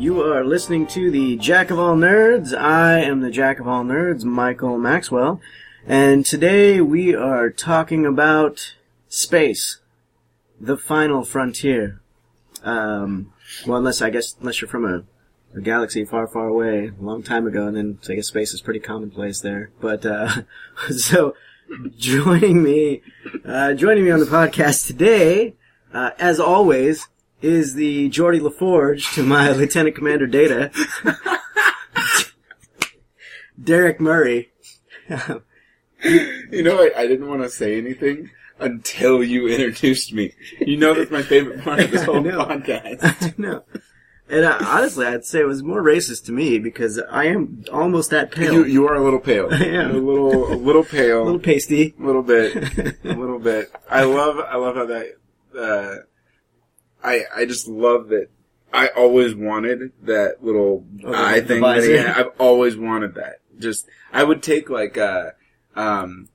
You are listening to the Jack of All Nerds. I am the Jack of All Nerds, Michael Maxwell, and today we are talking about space, the final frontier. Um, well, unless I guess unless you're from a, a galaxy far, far away, a long time ago, and then I guess space is pretty commonplace there. But uh, so joining me, uh, joining me on the podcast today, uh, as always, is the Geordi LaForge to my Lieutenant Commander Data, Derek Murray. You know, I, I didn't want to say anything until you introduced me. You know that's my favorite part of this I whole know. podcast. no. And uh, honestly, I'd say it was more racist to me because I am almost that pale. You you are a little pale. I am. A little a little pale. a little pasty. A little bit. a little bit. I love I love how that uh I I just love that I always wanted that little Oh, eye thing that he had. I've always wanted that. Just I would take like uh um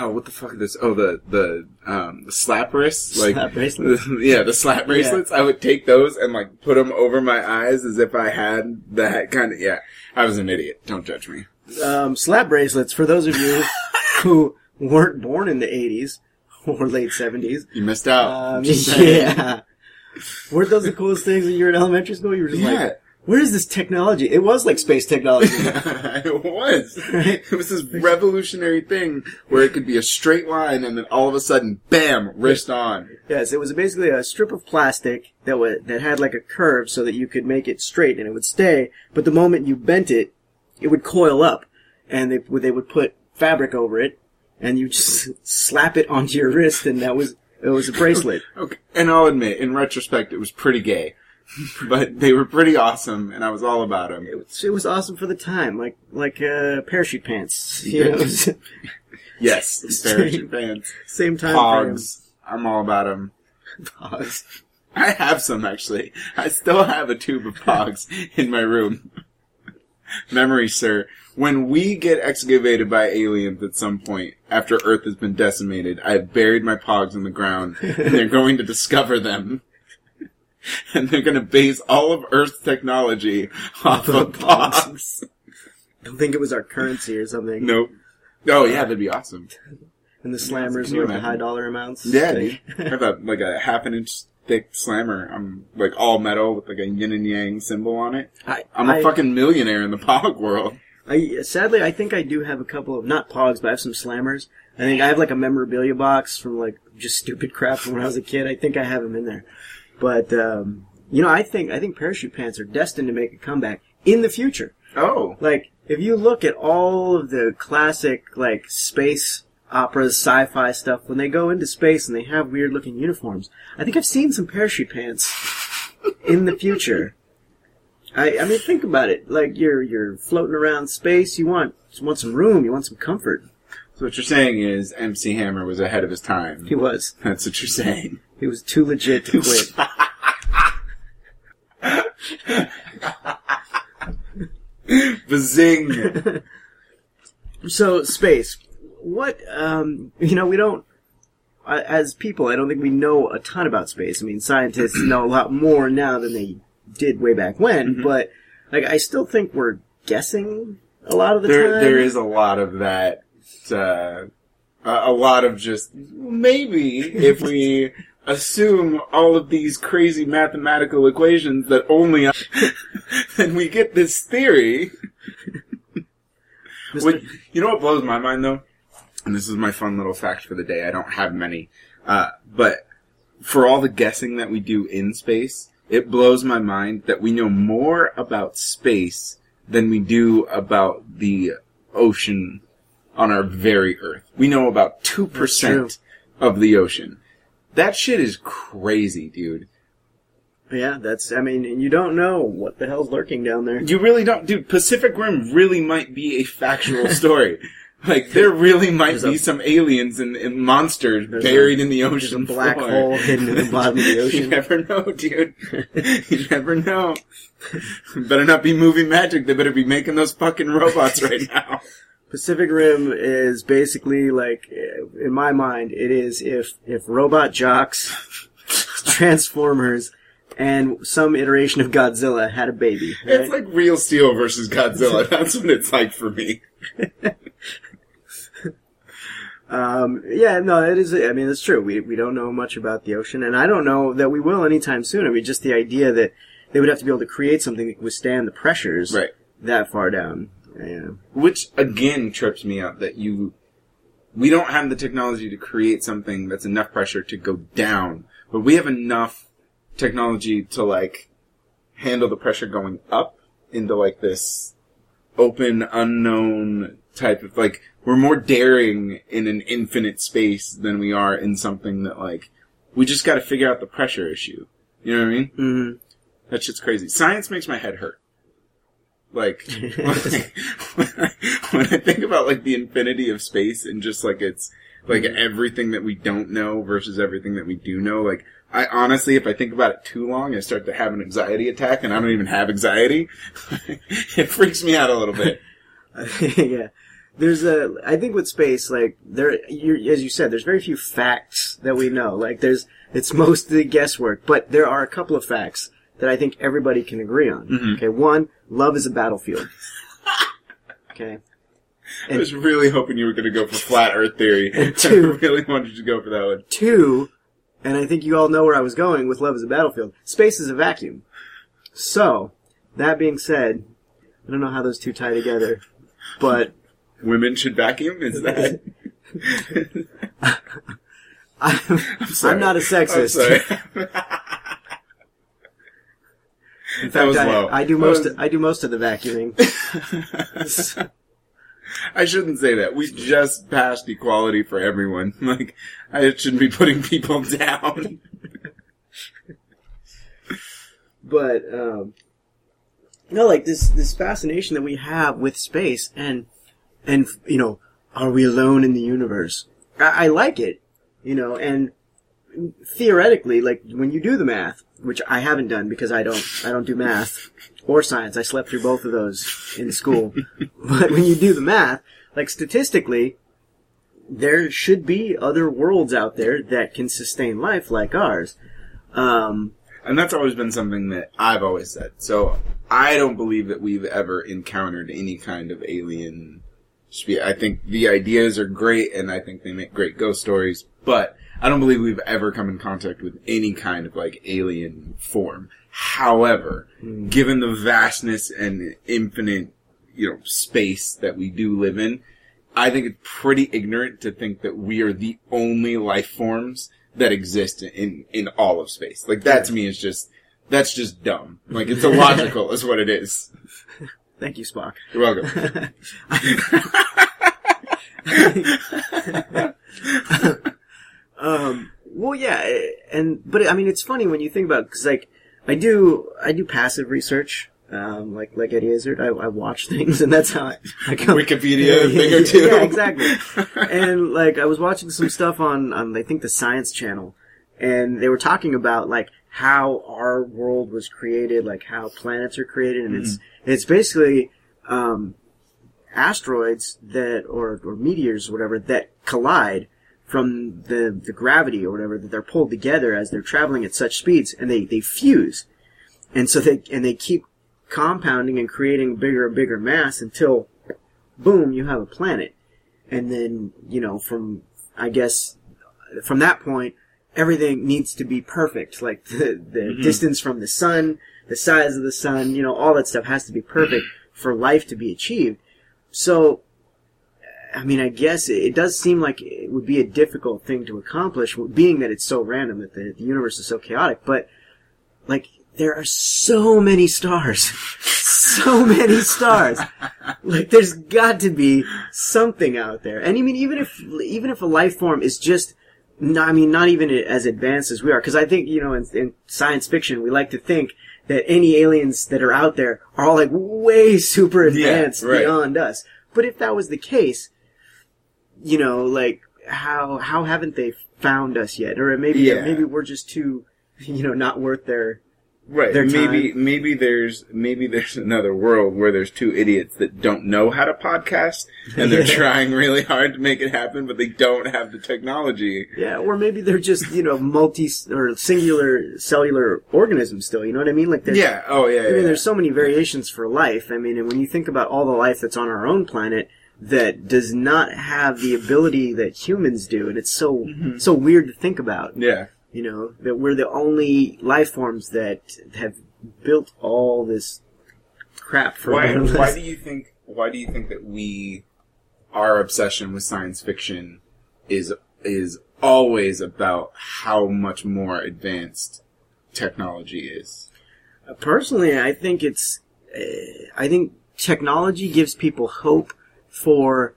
oh what the fuck is this? Oh the the um the slap wrists like Slap bracelets. yeah, the slap bracelets. I would take those and like put them over my eyes as if I had that kind of. Yeah, I was an idiot. Don't judge me. Um, slap bracelets, for those of you who weren't born in the 80s or late 70s. You missed out. Um, yeah. Weren't those the coolest things when you were in elementary school? You were just Yeah. like, where is this technology? It was like space technology. it was. Right? It was this revolutionary thing where it could be a straight line and then all of a sudden, bam, wrist on. Yes, it was basically a strip of plastic that was, that had like a curve so that you could make it straight and it would stay. But the moment you bent it, it would coil up, and they would they would put fabric over it, and you just slap it onto your wrist, and that was it was a bracelet. Okay. And I'll admit, in retrospect, it was pretty gay. but they were pretty awesome and I was all about them. It was, it was awesome for the time, like like uh, parachute pants. You know, Yes, parachute pants. same time Pogs. I'm all about them. Pogs. I have some actually. I still have a tube of Pogs in my room. Memory, sir. When we get excavated by aliens at some point, after Earth has been decimated, I've buried my Pogs in the ground, and they're going to discover them. And they're going to base all of Earth's technology off of Pogs. Don't think it was our currency or something. Nope. Oh yeah, that'd be awesome. And the slammers you were the high dollar amounts. Yeah, dude. I have a, like a half an inch thick slammer. I'm like all metal with like a yin and yang symbol on it. I, I'm a I- fucking millionaire in the Pog world. I sadly I think I do have a couple of not pogs, but I have some slammers. I think I have like a memorabilia box from like just stupid crap from when I was a kid. I think I have them in there. But um, you know, I think I think parachute pants are destined to make a comeback in the future. Oh. Like if you look at all of the classic like space operas, sci-fi stuff, when they go into space and they have weird looking uniforms, I think I've seen some parachute pants in the future. I, I mean, think about it. Like you're you're floating around space. You want you want some room. You want some comfort. So what you're saying is MC Hammer was ahead of his time. He was. That's what you're saying. He was too legit to quit. Bazing! so space. What um, you know, we don't. uh, As people, I don't think we know a ton about space. I mean, scientists know a lot more now than they did way back when. Mm-hmm. But like, I still think we're guessing a lot of the there, time. there is a lot of that, uh, a lot of just, maybe if we assume all of these crazy mathematical equations that only, then we get this theory. What, you know what blows my mind though? And this is my fun little fact for the day. I don't have many. Uh, but for all the guessing that we do in space, it blows my mind that we know more about space than we do about the ocean on our very Earth. We know about 2% of the ocean. That shit is crazy, dude. Yeah, that's. I mean, you don't know what the hell's lurking down there. You really don't, dude. Pacific Rim really might be a factual story. Like there really might There's be a- some aliens and, and monsters There's buried a- in the There's ocean a black floor. hole hidden in the bottom of the ocean. You ocean. never know, dude. you never know. better not be movie magic. They better be making those fucking robots right now. Pacific Rim is basically like, eh, in my mind, it is if if Robot Jox, Transformers, and some iteration of Godzilla had a baby. right? It's like Real Steel versus Godzilla. That's what it's like for me. Um, yeah, no, it is. I mean, it's true. We we don't know much about the ocean, and I don't know that we will anytime soon. I mean, just the idea that they would have to be able to create something that could withstand the pressures Right. that far down. Yeah. Which again trips me up that you, we don't have the technology to create something that's enough pressure to go down, but we have enough technology to like handle the pressure going up into like this open, unknown type of like, we're more daring in an infinite space than we are in something that like, we just gotta figure out the pressure issue. You know what I mean? hmm That shit's crazy. Science makes my head hurt. Like, when I think about like the infinity of space and just like it's like everything that we don't know versus everything that we do know, like I honestly, if I think about it too long, I start to have an anxiety attack and I don't even have anxiety. it freaks me out a little bit. yeah. There's a, I think with space, like, there, you as you said, there's very few facts that we know. Like, there's, it's mostly guesswork, but there are a couple of facts that I think everybody can agree on. Mhm. Okay, one, love is a battlefield. okay. I was really hoping you were going to go for flat Earth theory. And two- I really wanted you to go for that one. Two, and I think you all know where I was going with love is a battlefield. Space is a vacuum. So, that being said, I don't know how those two tie together, but Women should vacuum? Is that? I'm, I'm. Not a sexist. In That was fact, I, low. I do most. was- I do most of the vacuuming. I shouldn't say that. We just passed equality for everyone. Like, I shouldn't be putting people down. but um, you know, like this this fascination that we have with space, and and you know, are we alone in the universe? I, I like it, you know, and theoretically, like when you do the math, which I haven't done because I don't I don't do math or science. I slept through both of those in school. but when you do the math, like statistically, there should be other worlds out there that can sustain life like ours. Um, And that's always been something that I've always said. So, I don't believe that we've ever encountered any kind of alien I think the ideas are great and I think they make great ghost stories, but I don't believe we've ever come in contact with any kind of like alien form. However, hmm. given the vastness and infinite, you know, space that we do live in, I think it's pretty ignorant to think that we are the only life forms that exist in, in all of space. Like that to me is just, that's just dumb. Like it's illogical is what it is. Thank you, Spock. You're welcome. Um, well, yeah, and but I mean, it's funny when you think about because like I do, I do passive research, um, like like Eddie Izzard. I, I watch things, and that's how I, I come. Wikipedia thing or two. Yeah, exactly. and like I was watching some stuff on on I think the Science Channel, and they were talking about like how our world was created, like how planets are created, and it's it's basically um, asteroids that or or meteors or whatever that collide from the the gravity or whatever that they're pulled together as they're traveling at such speeds and they they fuse. And so they and they keep compounding and creating bigger and bigger mass until boom you have a planet. And then you know from i guess from that point everything needs to be perfect like the the distance from the sun the size of the sun you know all that stuff has to be perfect for life to be achieved so I mean, I guess it, it does seem like it would be a difficult thing to accomplish, being that it's so random, that the, the universe is so chaotic. But, like, there are so many stars. so many stars. Like, there's got to be something out there. And I mean, even if, even if a life form is just, no, I mean, not even as advanced as we are, because I think, you know, in, in science fiction, we like to think that any aliens that are out there are all like way super Yeah, advanced right. beyond us. But if that was the case, you know, like how how haven't they found us yet? Or maybe Yeah. maybe we're just too, you know, not worth their Right. maybe time. maybe there's maybe there's another world where there's two idiots that don't know how to podcast and they're Yeah. trying really hard to make it happen, but they don't have the technology. Yeah, or maybe they're just you know multi or singular cellular organisms still. You know what I mean? Like there's, Yeah. Oh yeah. I mean, yeah. there's so many variations for life. I mean, and when you think about all the life that's on our own planet that does not have the ability that humans do, and it's so Mm-hmm. so weird to think about. yeah. You know that we're the only life forms that have built all this crap for Why? Why do you think? Why do you think that we, our obsession with science fiction, is is always about how much more advanced technology is? Personally, I think it's. Uh, I think technology gives people hope for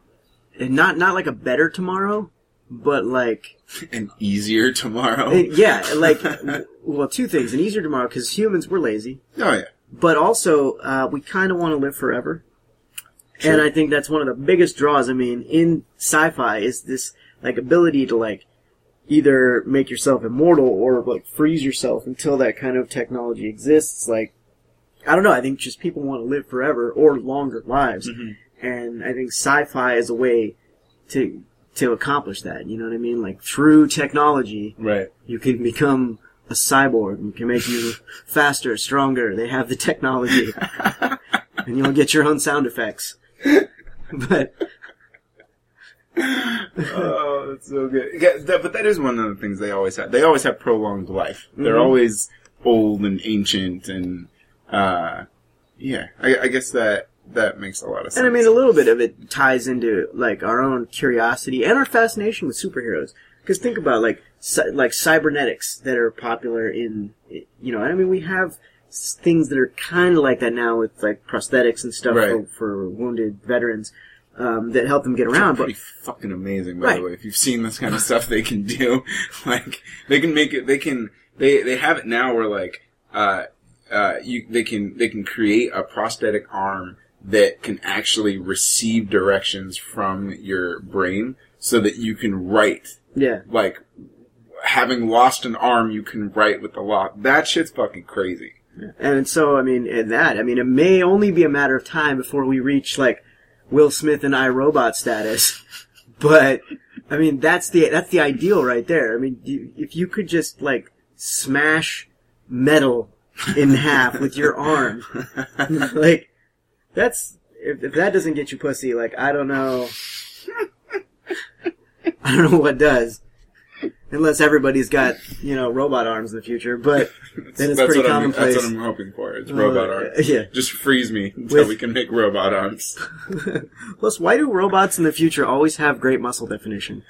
uh, not not like a better tomorrow, but like An easier tomorrow. uh, yeah, like w- well, two things: an easier tomorrow because humans we're lazy, oh yeah. but also uh, we kind of want to live forever. And I think that's one of the biggest draws. I mean, in sci-fi is this like ability to like either make yourself immortal or like freeze yourself until that kind of technology exists. Like, I don't know. I think just people want to live forever or longer lives, and I think sci-fi is a way to to accomplish that. You know what I mean? Like through technology, Right. you can become a cyborg. You can make you faster, stronger. They have the technology, and you'll get your own sound effects. but oh, that's so good. Yeah, that, but that is one of the things they always have. They always have prolonged life. They're Mhm. always old and ancient, and uh, yeah, I, I guess that that makes a lot of sense. and I mean, a little bit of it ties into like our own curiosity and our fascination with superheroes. Because think about like cy- like cybernetics that are popular in you know. I mean, we have s- things that are kind of like that now with like prosthetics and stuff for, Right. for wounded veterans um, that help them get around. But pretty fucking amazing, by Right. the way. If you've seen this kind of stuff, they can do. Like they can make it. They can. They they have it now where like uh uh you they can they can create a prosthetic arm that can actually receive directions from your brain so that you can write. Yeah, like having lost an arm you can write with the lock that shit's fucking crazy. And so, I mean, in that, I mean, it may only be a matter of time before we reach like Will Smith and I Robot status. But I mean, that's the that's the ideal right there. I mean, you, if you could just like smash metal in half with your arm, like that's if, if that doesn't get you pussy, like I don't know, I don't know what does. Unless everybody's got you know robot arms in the future, but then it's that's pretty what I'm, commonplace. that's what I'm hoping for it's robot Uh, arms yeah. just freeze me until With- we can make robot arms Plus, why do robots in the future always have great muscle definition?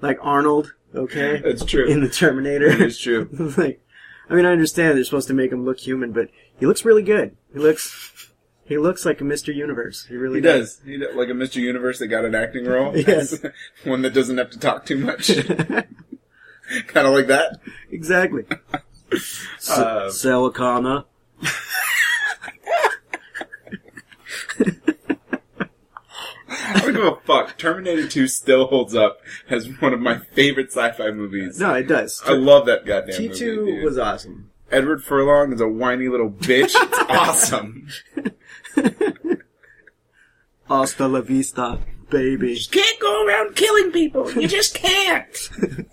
like Arnold, okay, that's true in the Terminator. it's true like, I mean, I understand they're supposed to make him look human, but he looks really good. He looks, he looks like a Mr. Universe. He really He does. He does. Like a Mr. Universe that got an acting role. Yes. One that doesn't have to talk too much. kind of like that. exactly. S- Uh, Silicana. I don't give a fuck. Terminator 2 still holds up as one of my favorite sci-fi movies. No, it does. I love that goddamn T movie. two was awesome. Edward Furlong is a whiny little bitch. It's awesome. Hasta la vista, baby. You Can't go around killing people. You just can't.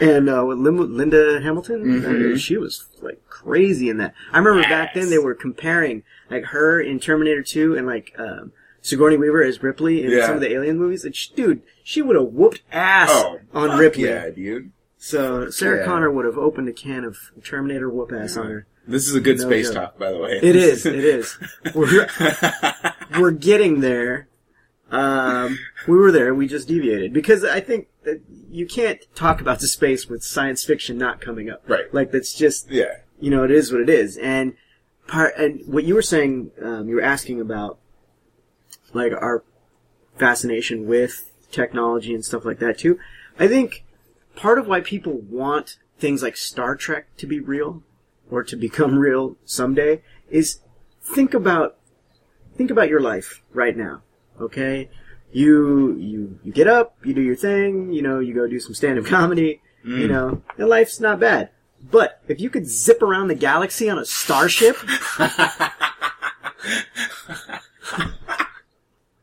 And uh, with Lim- Linda Hamilton, Mhm. uh, she was like crazy in that. I remember back then they were comparing like her in Terminator 2 and like um, Sigourney Weaver as Ripley in Yeah. some of the Alien movies. And she, dude, she would have whooped ass Oh, on fuck Ripley. Yeah, dude. So Sarah Yeah. Connor would have opened a can of Terminator whoop ass on her. This is a good No space joke. talk, by the way. It is, it is. We're we're getting there. Um, we were there. We just deviated because I think that you can't talk about the space with science fiction not coming up. Right. Like that's just yeah. you know it is what it is. And part and what you were saying, um, you were asking about like our fascination with technology and stuff like that too. I think part of why people want things like Star Trek to be real or to become real someday is think about think about your life right now. Okay, you you you get up, you do your thing, you know, you go do some stand up comedy, you Mm. know, and life's not bad. But if you could zip around the galaxy on a starship,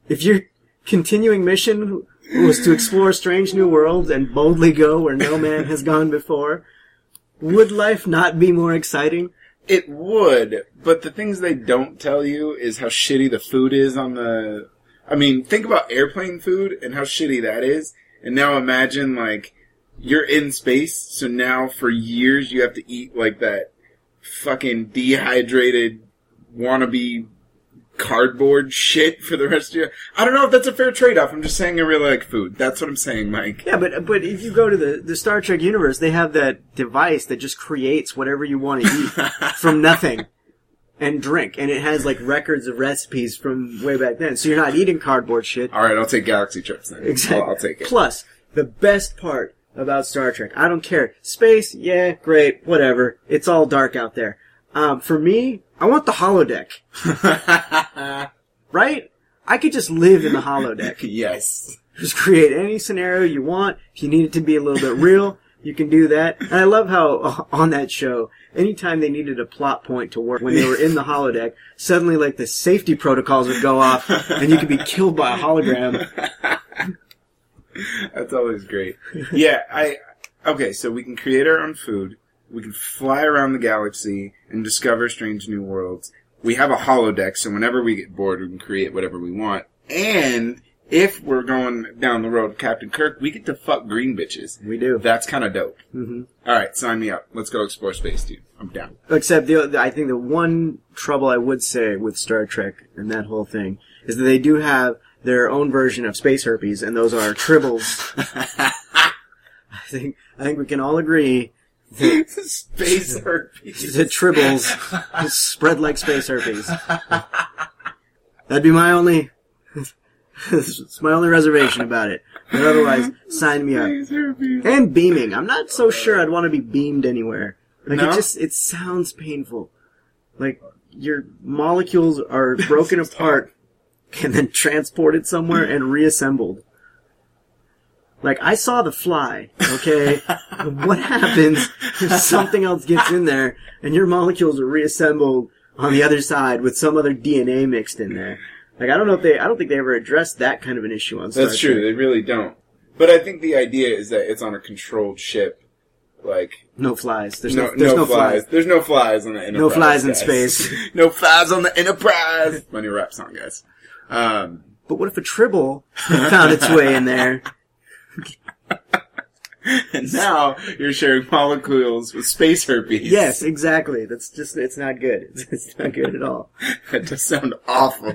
if your continuing mission was to explore strange new worlds and boldly go where no man has gone before, would life not be more exciting? It would, but the things they don't tell you is how shitty the food is on the. I mean, think about airplane food and how shitty that is, and now imagine like you're in space, so now for years you have to eat like that fucking dehydrated wannabe cardboard shit for the rest of your. I don't know if that's a fair trade off. I'm just saying I really like food. That's what I'm saying, Mike. Yeah, but but if you go to the, the Star Trek universe, they have that device that just creates whatever you want to eat from nothing and drink, and it has like records of recipes from way back then. So you're not eating cardboard shit. All right, I'll take galaxy trips then. Exactly. I'll, I'll take it. Plus, the best part about Star Trek, I don't care. Space, yeah, great, whatever. It's all dark out there. Um, for me, I want the holodeck, right? I could just live in the holodeck. yes. Just create any scenario you want. If you need it to be a little bit real, you can do that. And I love how uh, on that show, anytime they needed a plot point to work when they were in the holodeck, suddenly like the safety protocols would go off and you could be killed by a hologram. That's always great. Yeah, I okay, so we can create our own food. We can fly around the galaxy and discover strange new worlds. We have a holodeck, so whenever we get bored, we can create whatever we want. And if we're going down the road, Captain Kirk, we get to fuck green bitches. We do. That's kind of dope. hmm All right, sign me up. Let's go explore space, dude. I'm down. Except the- I think the one trouble I would say with Star Trek and that whole thing is that they do have their own version of space herpes, and those are tribbles. I think I think we can all agree that space herpes. that tribbles spread like space herpes. That'd be my only. it's my only reservation about it. But otherwise, sign me up. And beaming. I'm not so sure I'd want to be beamed anywhere. Like No? it just it sounds painful. Like your molecules are broken apart and then transported somewhere and reassembled. Like I saw the fly, okay? what happens if something else gets in there and your molecules are reassembled on the other side with some other DNA mixed in there? Like I don't know if they I don't think they ever addressed that kind of an issue on Star That's true. Trek. They really don't. But I think the idea is that it's on a controlled ship. Like No flies. There's no, no, there's no, no, flies. flies. There's no flies on the Enterprise. No flies in guys. space. no flies on the Enterprise. My new rap song, guys. Um, But what if a tribble found its way in there? and now you're sharing molecules with space herpes. Yes, exactly. That's just, it's not good. It's, it's not good at all. that does sound awful.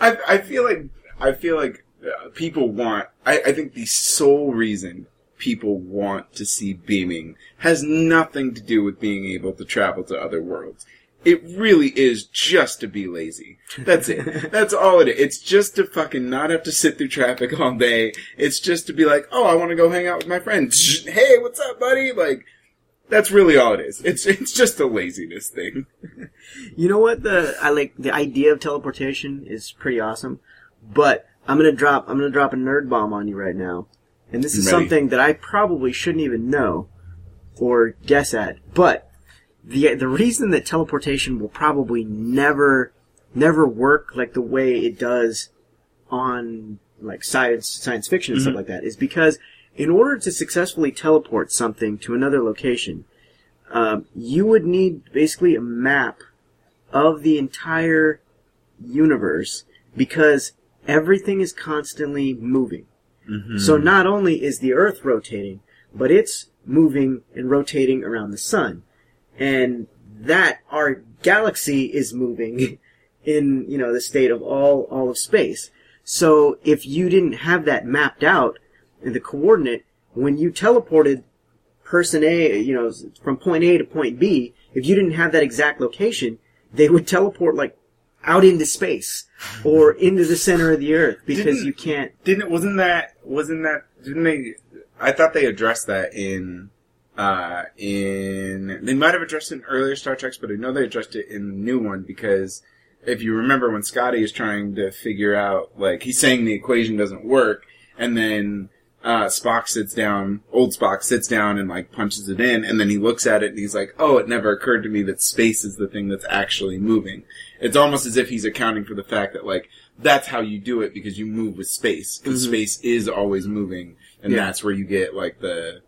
I I feel like I feel like uh, people want. I, I think the sole reason people want to see beaming has nothing to do with being able to travel to other worlds. It really is just to be lazy. That's it. That's all it is. It's just to fucking not have to sit through traffic all day. It's just to be like, oh, I want to go hang out with my friends. Hey, what's up, buddy? Like, that's really all it is. It's it's just a laziness thing. You know what? The, I like, the idea of teleportation is pretty awesome. But I'm gonna drop, I'm gonna drop a nerd bomb on you right now. And this is Ready. something that I probably shouldn't even know or guess at. But the, the reason that teleportation will probably never, never work like the way it does on like science, science fiction and stuff like that is because in order to successfully teleport something to another location, um, you would need basically a map of the entire universe because everything is constantly moving. So not only is the Earth rotating, but it's moving and rotating around the sun. And that our galaxy is moving in, you know, the state of all, all of space. So if you didn't have that mapped out, the coordinate, when you teleported person A, you know, from point A to point B, if you didn't have that exact location, they would teleport like out into space or into the center of the earth because Didn't- you can't. Didn't? Wasn't that? Wasn't that? Didn't they? I thought they addressed that in. Uh, in they might have addressed it in earlier Star Treks, but I know they addressed it in the new one because if you remember when Scotty is trying to figure out, like, he's saying the equation doesn't work, and then uh, Spock sits down, old Spock sits down and like punches it in, and then he looks at it and he's like, "Oh, it never occurred to me that space is the thing that's actually moving." It's almost as if he's accounting for the fact that like that's how you do it because you move with space because Mhm. space is always moving, and Yeah. that's where you get like the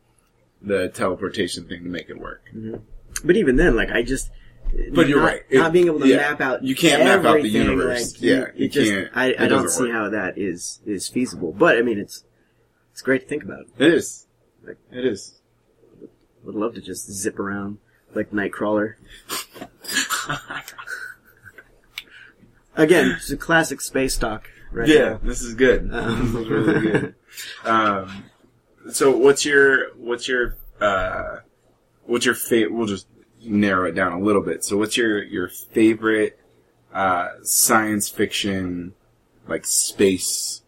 the teleportation thing to make it work. But even then, like I just. But you're right. It- not being able to yeah. map out. You can't map out the universe. Like, you- Yeah, it you just. can't. I, I don't see work. how that is is feasible. But I mean, it's it's great to think about. It is. It is. Would love to just zip around like Nightcrawler. Again, it's a classic space talk. Right yeah, now. this is good. Um, this is really good. Um, so what's your what's your uh, what's your favorite? We'll just narrow it down a little bit. So what's your your favorite uh, science fiction like space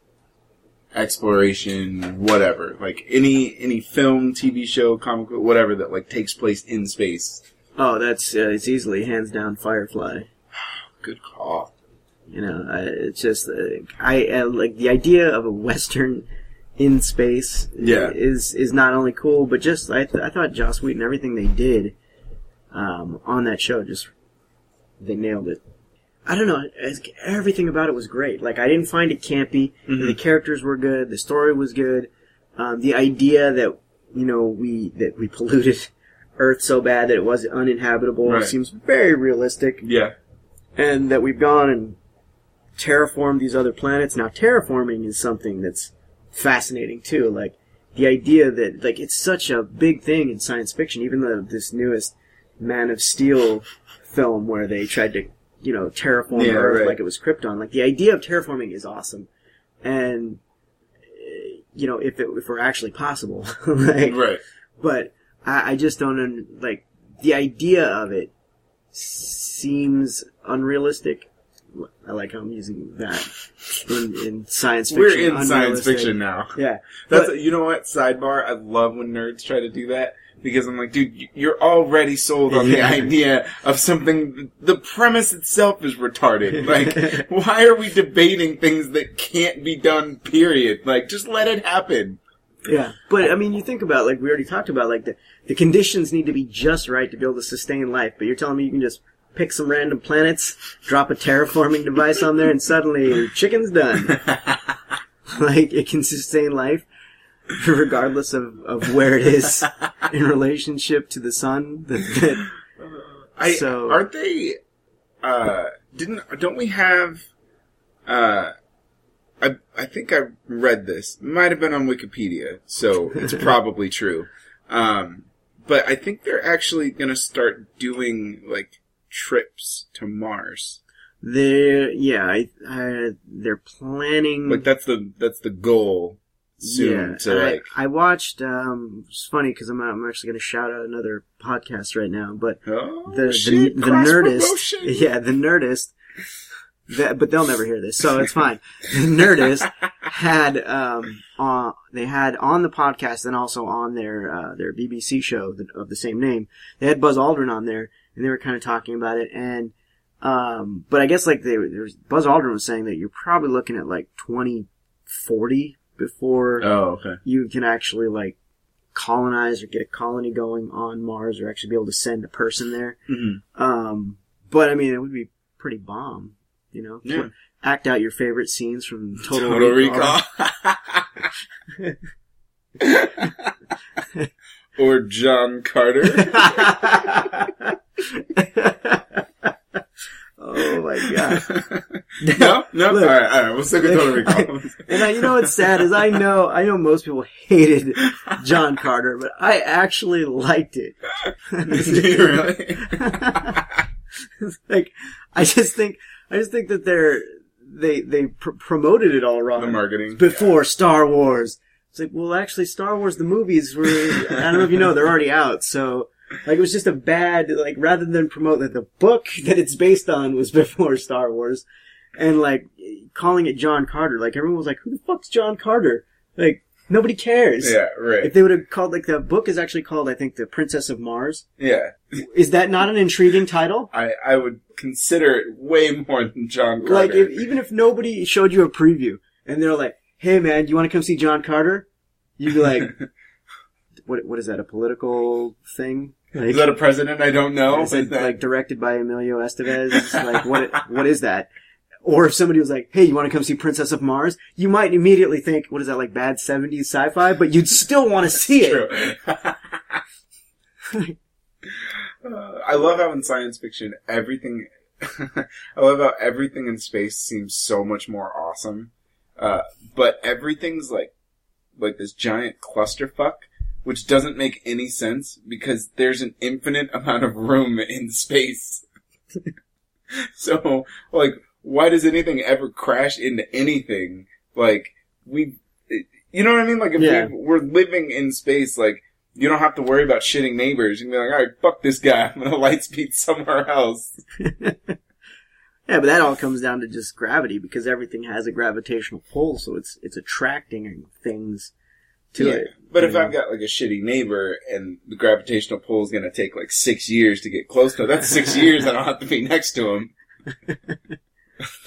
exploration, whatever, like any any film, TV show, comic book, whatever that like takes place in space? Oh, that's uh, it's easily hands down Firefly. Good call. You know, I, it's just uh, I uh, like the idea of a western in space. Yeah. is is not only cool, but just I th- I thought Joss Whedon everything they did um, on that show just they nailed it. I don't know, everything about it was great. Like I didn't find it campy. Mhm. The characters were good. The story was good. Um, the idea that you know we that we polluted Earth so bad that it was uninhabitable Right. seems very realistic Yeah. and that we've gone and terraformed these other planets. Now, terraforming is something that's fascinating too. Like the idea that like it's such a big thing in science fiction. Even the this newest Man of Steel film where they tried to you know terraform Yeah, Earth right. like it was Krypton. Like the idea of terraforming is awesome, and uh, you know if it if were actually possible, like Right. but I, I just don't like the idea of it seems unrealistic. I like how I'm using that in, in science fiction. We're in science fiction now. Yeah, That's But- you know what sidebar. I love when nerds try to do that because I'm like, dude, you're already sold on the Yeah. idea of something. The premise itself is retarded. Like, why are we debating things that can't be done? Period. Like, just let it happen. yeah. But I mean, you think about like we already talked about like the the conditions need to be just right to be able to sustain life. But you're telling me you can just pick some random planets, drop a terraforming device on there, and suddenly chicken's done. like it can sustain life regardless of, of where it is in relationship to the sun. That, I, So- aren't they? Uh, didn't don't we have? Uh, I I think I read this. It might have been on Wikipedia, so it's probably true. Um, but I think they're actually going to start doing like trips to Mars. They're yeah, I, I, they're planning. Like that's the that's the goal soon yeah, to I, like. I watched. Um, it's funny because I'm I'm actually going to shout out another podcast right now, but Oh, the shit, the, the Nerdist, promotion. yeah, the Nerdist. That, but they'll never hear this, so it's fine. The Nerdist had um on they had on the podcast and also on their uh, their BBC show of the same name. They had Buzz Aldrin on there, and they were kind of talking about it. And um, but I guess like they was, Buzz Aldrin was saying that you're probably looking at like 2040 before Oh, okay. you can actually like colonize or get a colony going on Mars or actually be able to send a person there. hmm Um, but I mean, it would be pretty bomb, you know. Yeah. Act out your favorite scenes from Total, Total Recall. Recall. or John Carter. oh my god! no, no. Look. all right, all right. We'll stick with Total Recall. And I, you know what's sad is I know I know most people hated John Carter, but I actually liked it. really? Like I just think I just think that they're they they pr- promoted it all wrong. the marketing. before Star Wars. It's like, well, actually, Star Wars the movies were. I don't know if you know, they're already out. So, like, it was just a bad like rather than promote that the book that it's based on was before Star Wars, and like calling it John Carter. Like everyone was like, who the fuck's John Carter? Like Nobody cares. Yeah, right. If they would have called like the book is actually called I think the Princess of Mars. yeah. Is that not an intriguing title? I, I would consider it way more than John Carter. Like if, even if nobody showed you a preview and they're like, "Hey man, do you want to come see John Carter?" You'd be like, "What? What is that? A political thing?" Like, Is that a president I don't know? is it that- like directed by Emilio Estevez? like what? What is that? Or if somebody was like, "Hey, you want to come see Princess of Mars?" You might immediately think, "What is that? Like bad '70s sci-fi?" But you'd still want to see it. Uh, I love how in science fiction everything. I love how everything in space seems so much more awesome, uh, but everything's like like this giant clusterfuck, which doesn't make any sense because there's an infinite amount of room in space. so, like, why does anything ever crash into anything? Like, we, you know what I mean? Like, if Yeah. we, we're living in space, like, you don't have to worry about shitting neighbors. You can be like, alright, fuck this guy. I'm gonna light speed somewhere else. Yeah, but that all comes down to just gravity because everything has a gravitational pull, so it's it's attracting things to Yeah. it. But if know? I've got like a shitty neighbor and the gravitational pull is gonna take like six years to get close to him, that's six years I don't have to be next to him.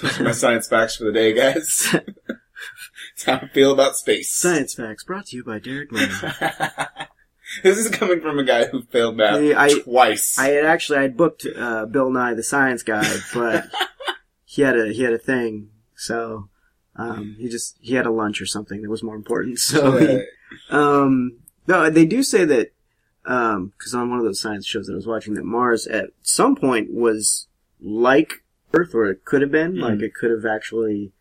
Those are my science facts for the day, guys. That's how I feel about space. Science facts brought to you by Derek this is coming from a guy who failed math I- twice. I had actually I had booked uh, Bill Nye the Science Guy, but he had a he had a thing, so um, he just he had a lunch or something that was more important. So Uh, Um, no, they do say that, um, cause on one of those science shows that I was watching that Mars at some point was like Earth, or it could have been, Mhm. like it could have actually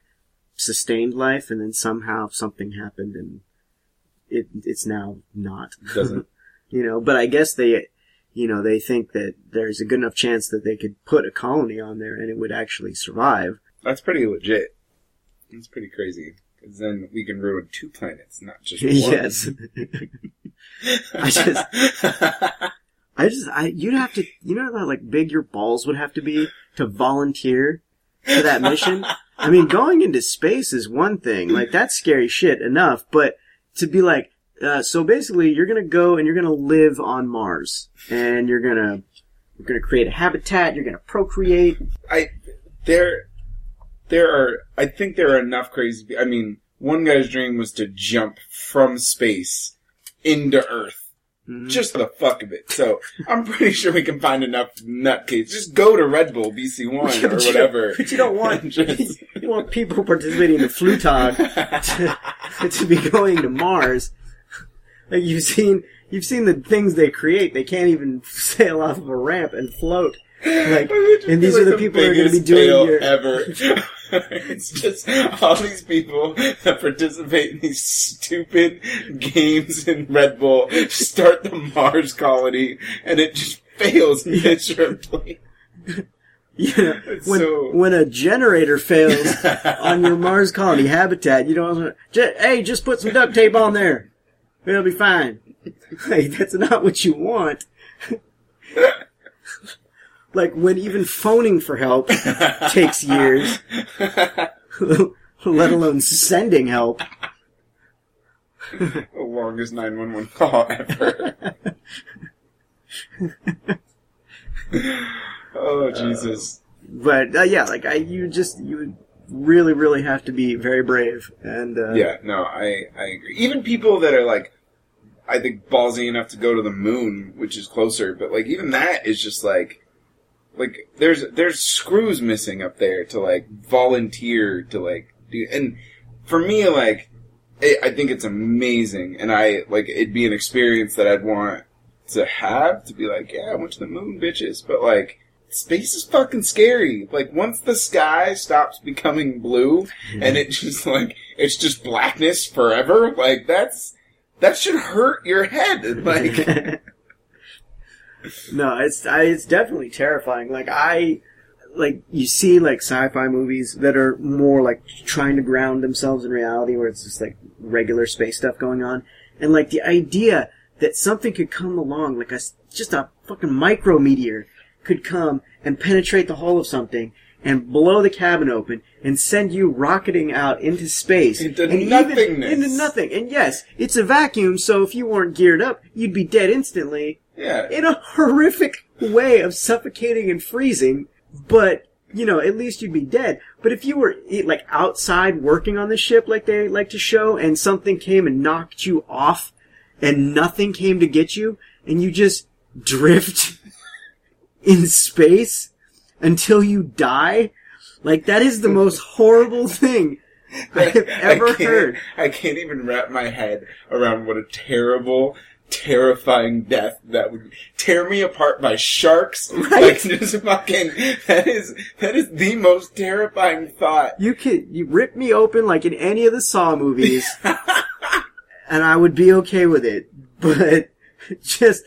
sustained life, and then somehow something happened and it, it's now not. doesn't. you know, but I guess they, you know, they think that there's a good enough chance that they could put a colony on there and it would actually survive. That's pretty legit. That's pretty crazy. Because then we can ruin two planets, not just one. yes. I just, I just, I, you'd have to, you know how like big your balls would have to be to volunteer for that mission? I mean, going into space is one thing, like that's scary shit enough, but to be like, uh, so basically you're gonna go and you're gonna live on Mars, and you're gonna, you're gonna create a habitat, you're gonna procreate. I there there are I think there are enough crazy. I mean, one guy's dream was to jump from space into Earth. Mhm. Just for the fuck of it. So I'm pretty sure we can find enough nutcase. Just go to Red Bull BC One or whatever. But you don't want, Just- you want people participating in the Flugtag to, to be going to Mars. Like you've seen, you've seen the things they create. They can't even sail off of a ramp and float. Like, and these are the people that are going to be doing your. ever. it's just all these people that participate in these stupid games in Red Bull start the Mars colony, and it just fails miserably. You know, when so- when a generator fails on your Mars colony habitat, you don't. Ju- hey, just put some duct tape on there. It'll be fine. Like that's not what you want. Like when even phoning for help takes years, let alone sending help. the longest 911 call ever. oh, Jesus. But uh, yeah, like I, you just you would really, really have to be very brave and uh, Yeah, no, I, I agree. Even people that are like, I think ballsy enough to go to the moon, which is closer, but like even that is just like, like there's there's screws missing up there to like volunteer to like do, and for me like, I I think it's amazing, and I like it'd be an experience that I'd want to have to be like, yeah, I went to the moon, bitches, but like. Space is fucking scary. Like once the sky stops becoming blue and it just like it's just blackness forever, like that's that should hurt your head. Like no, it's I, it's definitely terrifying. Like I, like you see like sci-fi movies that are more like trying to ground themselves in reality, where it's just like regular space stuff going on, and like the idea that something could come along, like a just a fucking micrometeor, could come and penetrate the hull of something and blow the cabin open and send you rocketing out into space Into and even into nothing. And yes, it's a vacuum, so if you weren't geared up, you'd be dead instantly Yeah. in a horrific way of suffocating and freezing, but you know, at least you'd be dead. But if you were like outside working on the ship like they like to show and something came and knocked you off and nothing came to get you and you just drift in space until you die, like that is the most horrible thing I've ever I heard. I can't even wrap my head around what a terrible, terrifying death that would tear me apart by sharks. Right. Like just fucking that is that is the most terrifying thought. You could you rip me open like in any of the Saw movies, and I would be okay with it. But just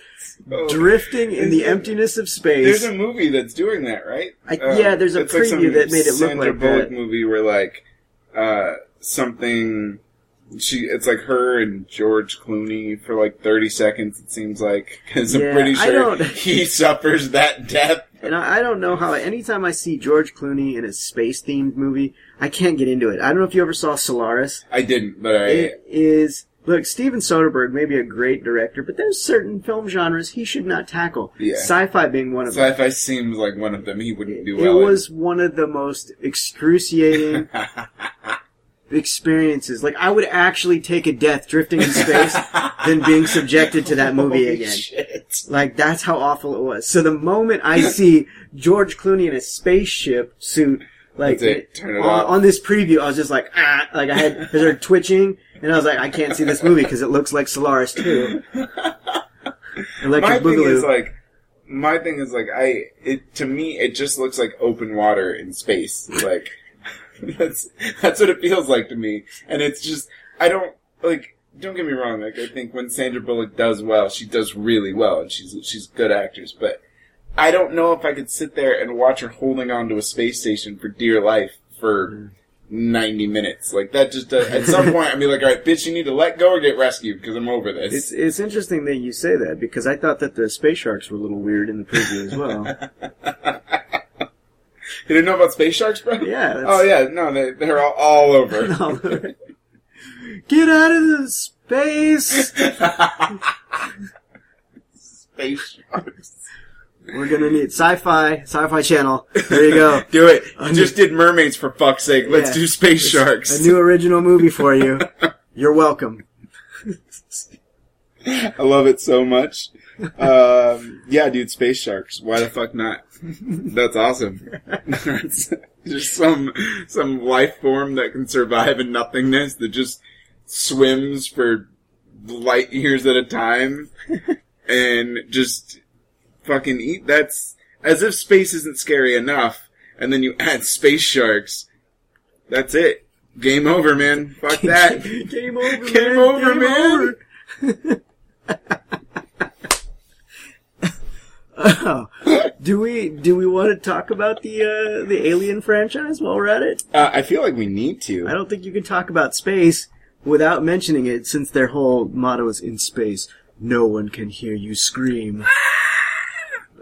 Oh. drifting in the a- emptiness of space. There's a movie that's doing that, right? Uh, I- yeah, there's a it's like preview that made it look Sandra like Bullock that. movie where like uh something she it's like her and George Clooney for like 30 seconds it seems like cuz Yeah, I'm pretty sure he suffers that death. and I, I don't know how. Anytime I see George Clooney in a space themed movie, I can't get into it. I don't know if you ever saw Solaris. I didn't, but I It is look Steven Soderbergh may be a great director, but there's certain film genres he should not tackle. Yeah. Sci-fi being one of them. sci-fi seems like one of them he wouldn't do It well. in. was one of the most excruciating experiences. Like I would actually take a death drifting in space than being subjected to that movie Holy again. shit. Like that's how awful it was. So the moment I see George Clooney in a spaceship suit, like it. Turn it on, on this preview, I was just like, ah, like I had, I started twitching, and I was like, I can't see this movie because it looks like Solaris too. Electric my thing Boogaloo. is like my thing is like I it to me it just looks like open water in space. Like that's that's what it feels like to me. And it's just I don't like don't get me wrong, like I think when Sandra Bullock does well, she does really well and she's she's good actress, but I don't know if I could sit there and watch her holding on to a space station for dear life for 90 minutes. Like that just does, at some point I'd be like, all right, bitch, you need to let go or get rescued because I'm over this. It's it's interesting that you say that because I thought that the space sharks were a little weird in the preview as well. You didn't know about space sharks, bro? Yeah, that's- Oh yeah, no, they they're all, all over. Get out of the space! space sharks. We're gonna need sci-fi, sci-fi channel. There you go. Do it. You just did mermaids for fuck's sake. Let's Yeah. do space sharks. A new original movie for you. You're welcome. I love it so much. Um, yeah, dude, space sharks. Why the fuck not? That's awesome. That's just some some life form that can survive in nothingness that just swims for light years at a time and just fucking eat. That's as if space isn't scary enough, and then you add space sharks. That's it. Game over, man. Fuck that. Game over, Game man. over, Game man. over. Oh. do we do we want to talk about the uh, the Alien franchise while we're at it? Uh, I feel like we need to. I don't think you can talk about space without mentioning it, since their whole motto is "In space, no one can hear you scream."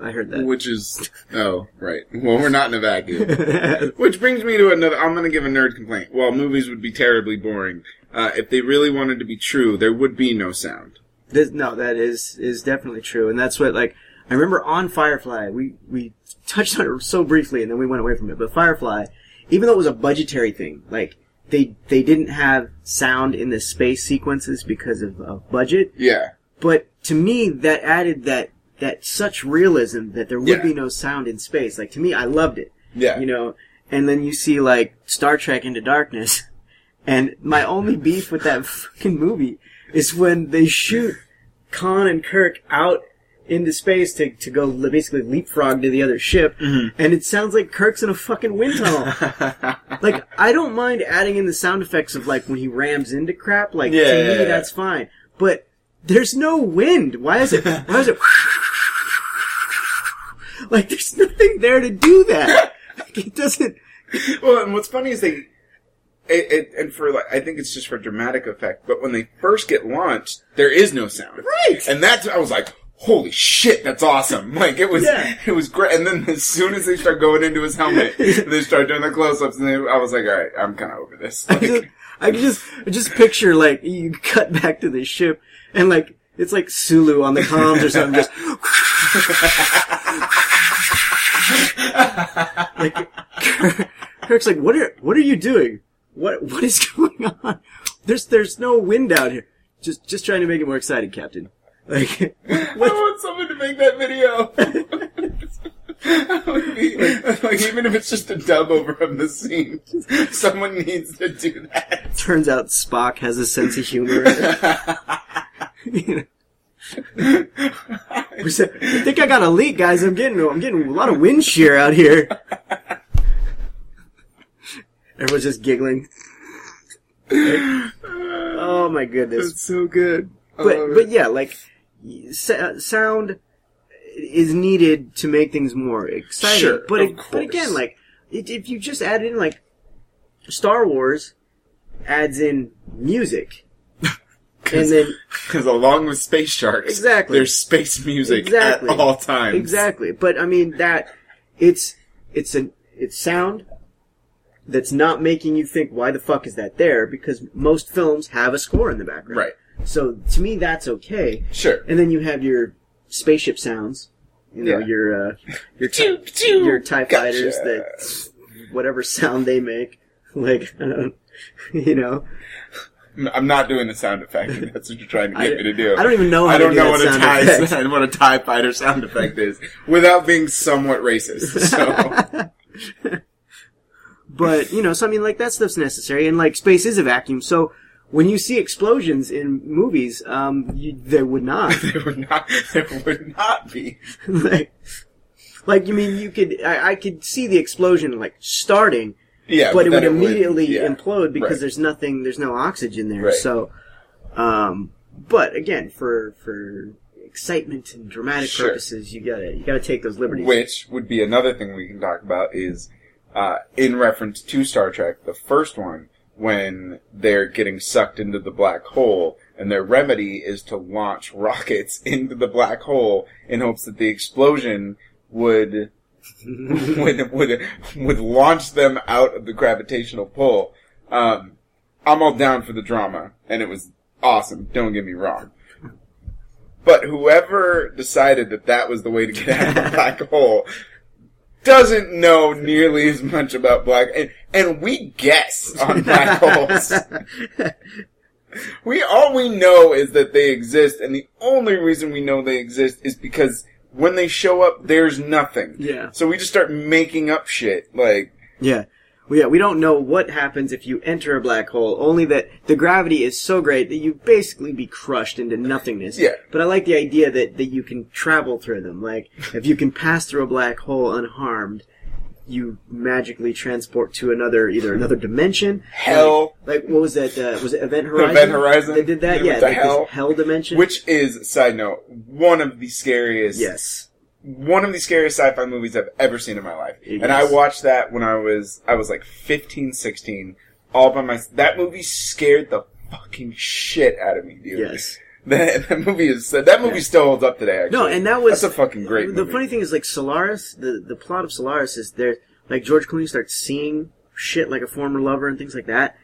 I heard that. Which is oh right. Well, we're not in a vacuum. Which brings me to another. I'm going to give a nerd complaint. Well, movies would be terribly boring. Uh, if they really wanted to be true, there would be no sound. This, no, that is is definitely true, and that's what like I remember on Firefly. We we touched on it so briefly, and then we went away from it. But Firefly, even though it was a budgetary thing, like they they didn't have sound in the space sequences because of, of budget. Yeah. But to me, that added that that such realism that there would Yeah. be no sound in space. Like to me, I loved it. Yeah. You know, and then you see like Star Trek Into Darkness, and my only beef with that fucking movie is when they shoot Khan and Kirk out into space to, to go basically leapfrog to the other ship, Mm-hmm. and it sounds like Kirk's in a fucking wind tunnel. like, I don't mind adding in the sound effects of like when he rams into crap, like Yeah, to yeah, me yeah. that's fine. But there's no wind. Why is it, why is it, like there's nothing there to do that. Like, it doesn't, well, and what's funny is they, it, it, and for like, I think it's just for dramatic effect. But when they first get launched, there is no sound. Right. And that's I was like, holy shit, that's awesome. Like it was, Yeah. it was great. And then as soon as they start going into his helmet, they start doing the close-ups, and they, I was like, all right, I'm kind of over this. I just, Like, I can just just picture like you cut back to the ship and like it's like Sulu on the comms or something, just like Kirk's like, what are what are you doing? What what is going on? There's there's no wind out here. Just just trying to make it more exciting, Captain. Like I want someone to make that video. Be- like, even if it's just a dub over of the scene, someone needs to do that. turns out Spock has a sense of humor. You know? We said, I think I got a leak, guys. I'm getting, I'm getting a lot of wind shear out here. Everyone's just giggling. Oh my goodness! That's so good. I But but yeah, like sound is needed to make things more exciting. Sure, but it- but again, like it, if you just add in like Star Wars adds in music, and then Because along with Space Sharks, Exactly. there's space music Exactly. at all times. Exactly. But I mean that it's it's an it's sound that's not making you think why the fuck is that there because most films have a score in the background. Right. So to me that's okay. Sure. And then you have your spaceship sounds. You know, Yeah. your uh your your TIE fighters that whatever sound they make. Like I don't you know. I'm not doing the sound effect. if That's what you're trying to get I- me to do. I don't even know how I to don't do know that what a sound tie effect. what a tie fighter sound effect is without being somewhat racist. So But you know, so I mean, like that stuff's necessary, and like space is a vacuum. So when you see explosions in movies, um, you, there would not. there would not there would not be. like, like you mean you could? I, I could see the explosion like starting, Yeah, but it would then immediately yeah. implode because Right. there's nothing, there's no oxygen there. Right. So, um, but again, for for excitement and dramatic Sure. purposes, you gotta you gotta take those liberties. Which would be another thing we can talk about is uh, in reference to Star Trek, the first one, when they're getting sucked into the black hole, and their remedy is to launch rockets into the black hole in hopes that the explosion would would would would launch them out of the gravitational pull. Um, I'm all down for the drama, and it was awesome. Don't get me wrong. But whoever decided that that was the way to get out of the black hole doesn't know nearly as much about black, and, and we guess on black holes. We all we know is that they exist, and the only reason we know they exist is because when they show up, there's nothing. Yeah. So we just start making up shit. Like, Yeah. Well, yeah, we don't know what happens if you enter a black hole, only that the gravity is so great that you basically be crushed into nothingness. Yeah. But I like the idea that, that you can travel through them. Like, if you can pass through a black hole unharmed, you magically transport to another, either another dimension. Hell. Like, like, what was that, uh, was it Event Horizon? Event Horizon? They did that? They Yeah, like hell. hell dimension. which is side note one of the scariest. Yes. one of the scariest sci-fi movies I've ever seen in my life. It and I watched that when I was I was like 15, 16, all by myself. that movie scared the fucking shit out of me, dude. Yes. That, that movie is that movie still holds up today. Actually, No, and that was that's a fucking great. The movie. funny thing is, like Solaris, the the plot of Solaris is there. Like George Clooney starts seeing shit like a former lover and things like that,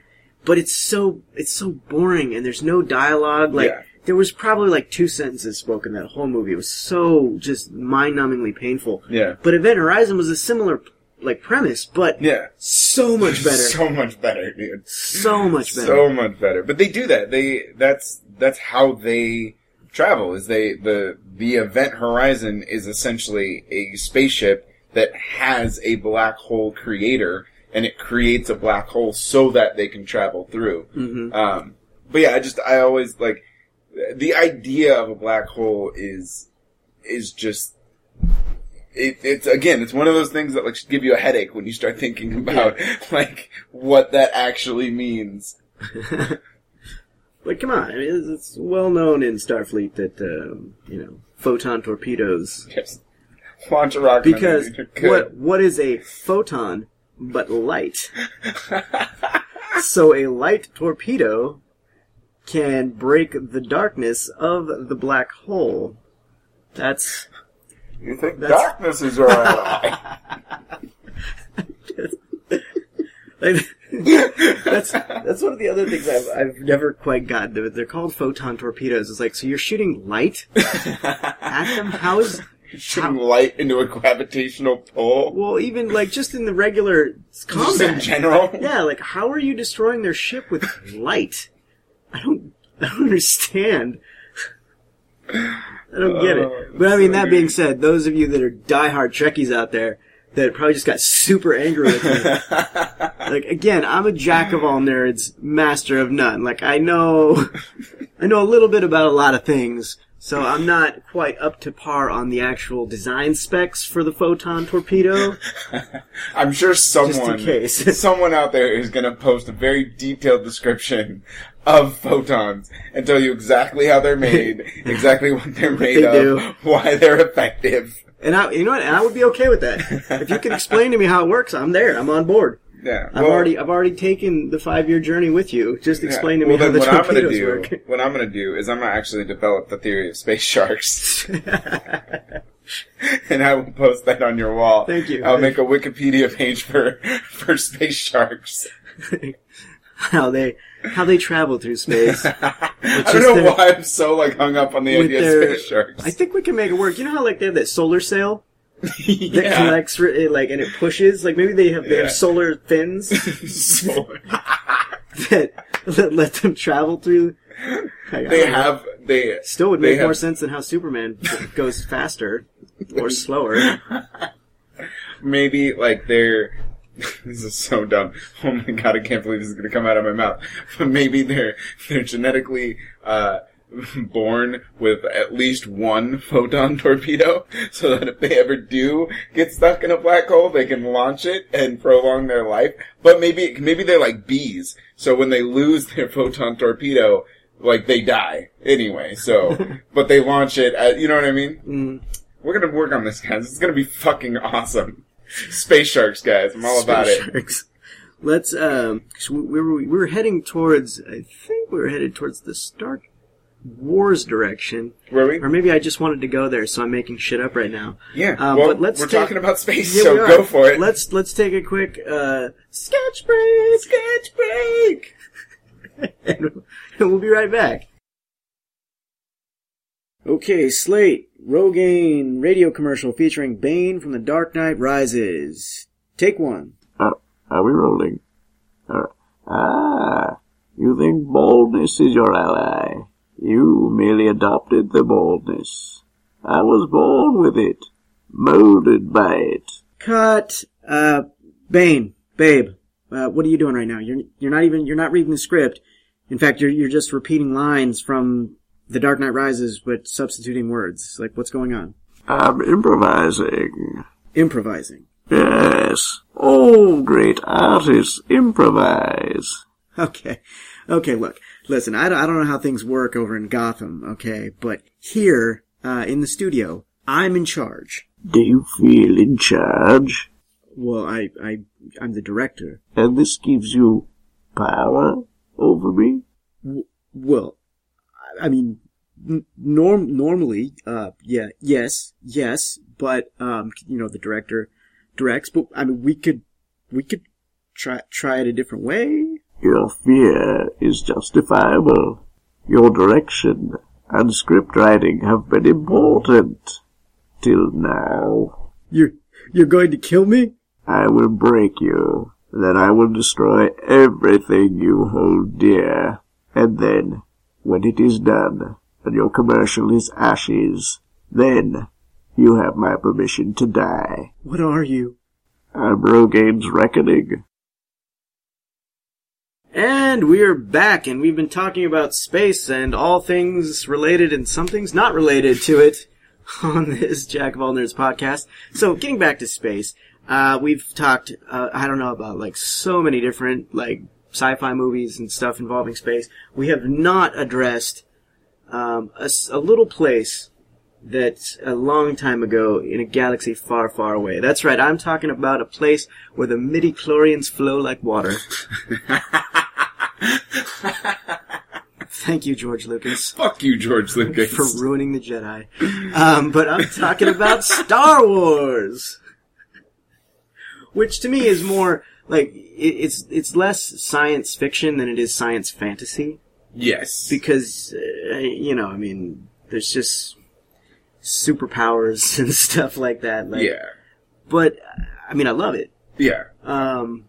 but it's so it's so boring and there's no dialogue. Like Yeah. there was probably like two sentences spoken that whole movie. It was so just mind-numbingly painful. Yeah. But Event Horizon was a similar like premise, but Yeah, so much better, so much better, dude. So much better. So much better. But they do that. They that's that's how they travel. Is they the the event horizon is essentially a spaceship that has a black hole creator, and it creates a black hole so that they can travel through. Mhm. Um, but yeah, I just I always like the idea of a black hole is is just. It, it's again, it's one of those things that like should give you a headache when you start thinking about like what that actually means. But come on, I mean, it's, it's well known in Starfleet that um, you know photon torpedoes Yes. Launch a rocket. Because what what is a photon but light? so a light torpedo can break the darkness of the black hole That's You think That's- darkness is your ally? like, that's that's one of the other things I've I've never quite gotten. They're, they're called photon torpedoes. It's like so you're shooting light at them. How is Shooting light into a gravitational pull. well even like just in the regular Just in combat? general. Yeah, like how are you destroying their ship with light? I don't I don't understand. I don't get Oh, it. But I mean, that being said, those of you that are diehard Trekkies out there that probably just got super angry with me. like again, I'm a jack of all nerds, master of none. Like I know, I know a little bit about a lot of things, so I'm not quite up to par on the actual design specs for the photon torpedo. I'm sure someone, case. someone out there is going to post a very detailed description of photons and tell you exactly how they're made, exactly what they're made they of, do. why they're effective. And I, you know what? And I would be okay with that. If you can explain to me how it works, I'm there. I'm on board. Yeah, I've well- already, I've already taken the five year journey with you. Just Yeah, explain to me well, how the what I'm gonna torpedoes do, work. what I'm gonna do is I'm gonna actually develop the theory of space sharks, and I will post that on your wall. Thank you. I'll make a Wikipedia page for for space sharks. how they, how they travel through space. I don't know their- why I'm so like hung up on the idea their- of space sharks. I think we can make it work. You know how like they have that solar sail that yeah. collects it, like and it pushes. Like maybe they have they Yeah. have solar fins So- that, that let them travel through. Like, they know. have they still would they make more have- sense than how Superman goes faster or slower. maybe like they're this is so dumb. Oh my god, I can't believe this is gonna come out of my mouth. But maybe they're they're genetically uh born with at least one photon torpedo so that if they ever do get stuck in a black hole they can launch it and prolong their life. But maybe maybe they're like bees. So when they lose their photon torpedo like they die anyway. So but they launch it at, you know what I mean? Mm. We're gonna work on this, guys. It's gonna be fucking awesome. Space sharks, guys. I'm all about Space it. sharks. Let's. Um, we we were we were heading towards. I think we were headed towards the Star Wars direction, Were we? or maybe I just wanted to go there, so I'm making shit up right now. Yeah. Um, well, but let's we're take- talking about space, Yeah, so go for it. Let's let's take a quick uh, sketch break. Sketch break. and we'll be right back. Okay, Slate, Rogaine radio commercial featuring Bane from The Dark Knight Rises. Take one. Uh, are we rolling? Uh, ah, you think baldness is your ally. You merely adopted the baldness. I was born with it, molded by it. Cut. Uh, Bane, babe, uh, what are you doing right now? You're you're not even you're not reading the script. In fact, you're you're just repeating lines from The Dark Knight Rises, but substituting words. Like, what's going on? I'm improvising. Improvising. Yes, all great artists improvise. Okay. Okay, look. Listen, I don't, I don't know how things work over in Gotham, okay? But here, uh, in the studio, I'm in charge. Do you feel in charge? Well, I, I, I'm the director. And this gives you power over me? Well, I mean, norm, normally, uh, yeah, yes, yes, but, um, you know, the director directs, but, I mean, we could, we could try, try it a different way. Your fear is justifiable. Your direction and script writing have been important. Till now. You're, you're going to kill me? I will break you. Then I will destroy everything you hold dear. And then, when it is done, and your commercial is ashes, then you have my permission to die. What are you? I'm Rogaine's Reckoning. And we're back, and we've been talking about space and all things related and some things not related to it on this Jack of All Nerds podcast. So, getting back to space, uh, we've talked, uh, I don't know, about like so many different, like, sci-fi movies and stuff involving space. We have not addressed, um, a, a little place that a long time ago in a galaxy far, far away. That's right, I'm talking about a place where the midi-chlorians flow like water. Thank you, George Lucas. Fuck you, George Lucas. for ruining the Jedi. Um, but I'm talking about Star Wars, which to me is more like it, it's it's less science fiction than it is science fantasy yes. because uh, you know I mean there's just superpowers and stuff like that. Like, yeah. But I mean I love it. Yeah. Um,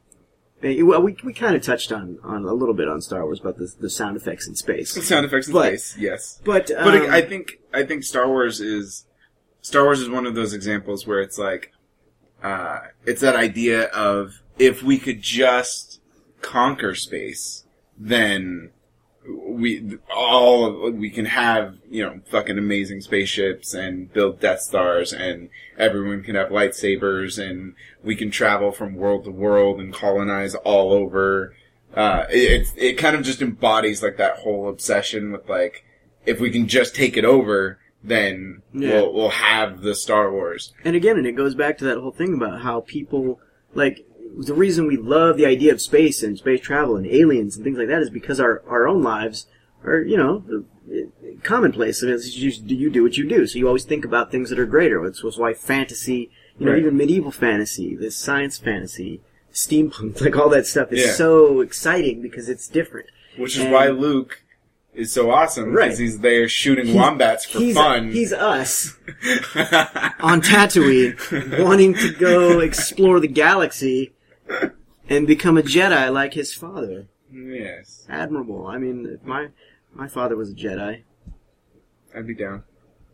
eh, well, we we kind of touched on on a little bit on Star Wars about the the sound effects in space, Sound effects in But- space. Yes. but um, But I think I think Star Wars is Star Wars is one of those examples where it's like uh, it's that idea of if we could just conquer space, then we all we can have you know fucking amazing spaceships and build Death Stars and everyone can have lightsabers and we can travel from world to world and colonize all over. Uh, it, it kind of just embodies like that whole obsession with like if we can just take it over, then Yeah. we'll we'll have the Star Wars. And again, and it goes back to that whole thing about how people like the reason we love the idea of space and space travel and aliens and things like that is because our our own lives are you know commonplace. And it's just, you do what you do, so you always think about things that are greater. Was why fantasy, you know, Right. even medieval fantasy, this science fantasy, steampunk, like all that stuff is Yeah. so exciting because it's different. Which is And- why Luke is so awesome Right. because he's there shooting womp rats for he's, fun. He's us on Tatooine, wanting to go explore the galaxy and become a Jedi like his father. yes, Admirable. I mean, if my my father was a Jedi. I'd be down.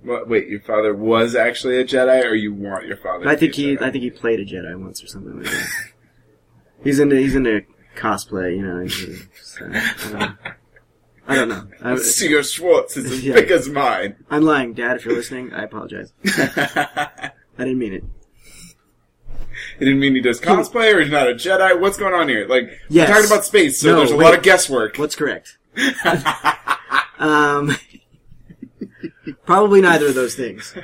What, wait, your father was actually a Jedi, or you want your father? I to think be a he Jedi? I think he played a Jedi once or something like that. he's into he's into cosplay, you know. uh, I don't know. I don't know. I, Seager Schwartz is as Yeah. big as mine. I'm lying, Dad. If you're listening, I apologize. I didn't mean it. He didn't mean he does cosplay, or he's not a Jedi. What's going on here? Like, Yes. we're talking about space, so No, there's a wait. lot of guesswork. What's correct? um, probably neither of those things.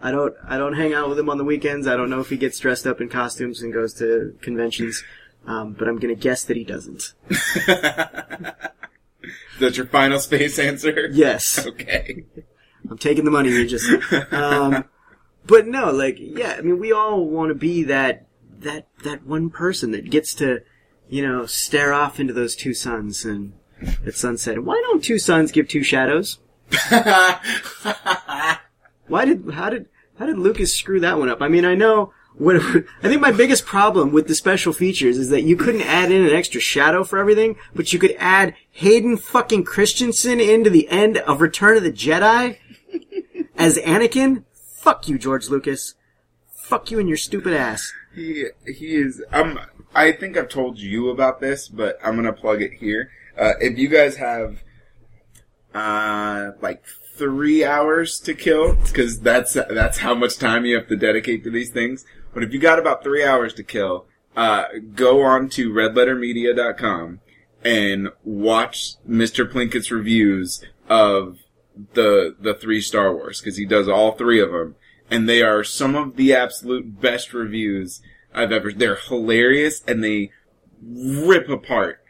I don't. I don't hang out with him on the weekends. I don't know if he gets dressed up in costumes and goes to conventions. Um, but I'm gonna guess that he doesn't. That's your final space answer? Yes, Okay. I'm taking the money, Regis. Um, but no, like, yeah. I mean, we all want to be that that that one person that gets to, you know, stare off into those two suns and at sunset. Why don't two suns give two shadows? Why did how did how did Lucas screw that one up? I mean, I know what I think my biggest problem with the special features is that you couldn't add in an extra shadow for everything, but you could add Hayden fucking Christensen into the end of Return of the Jedi as Anakin. Fuck you, George Lucas. Fuck you and your stupid ass. He he is. Um, I think I've told you about this, but I'm gonna plug it here. Uh, if you guys have uh like three hours to kill, because that's that's how much time you have to dedicate to these things. But if you got about three hours to kill, uh, go on to redlettermedia.com and watch Mr. Plinkett's reviews of the the three Star Wars because he does all three of them, and they are some of the absolute best reviews I've ever. They're hilarious and they rip apart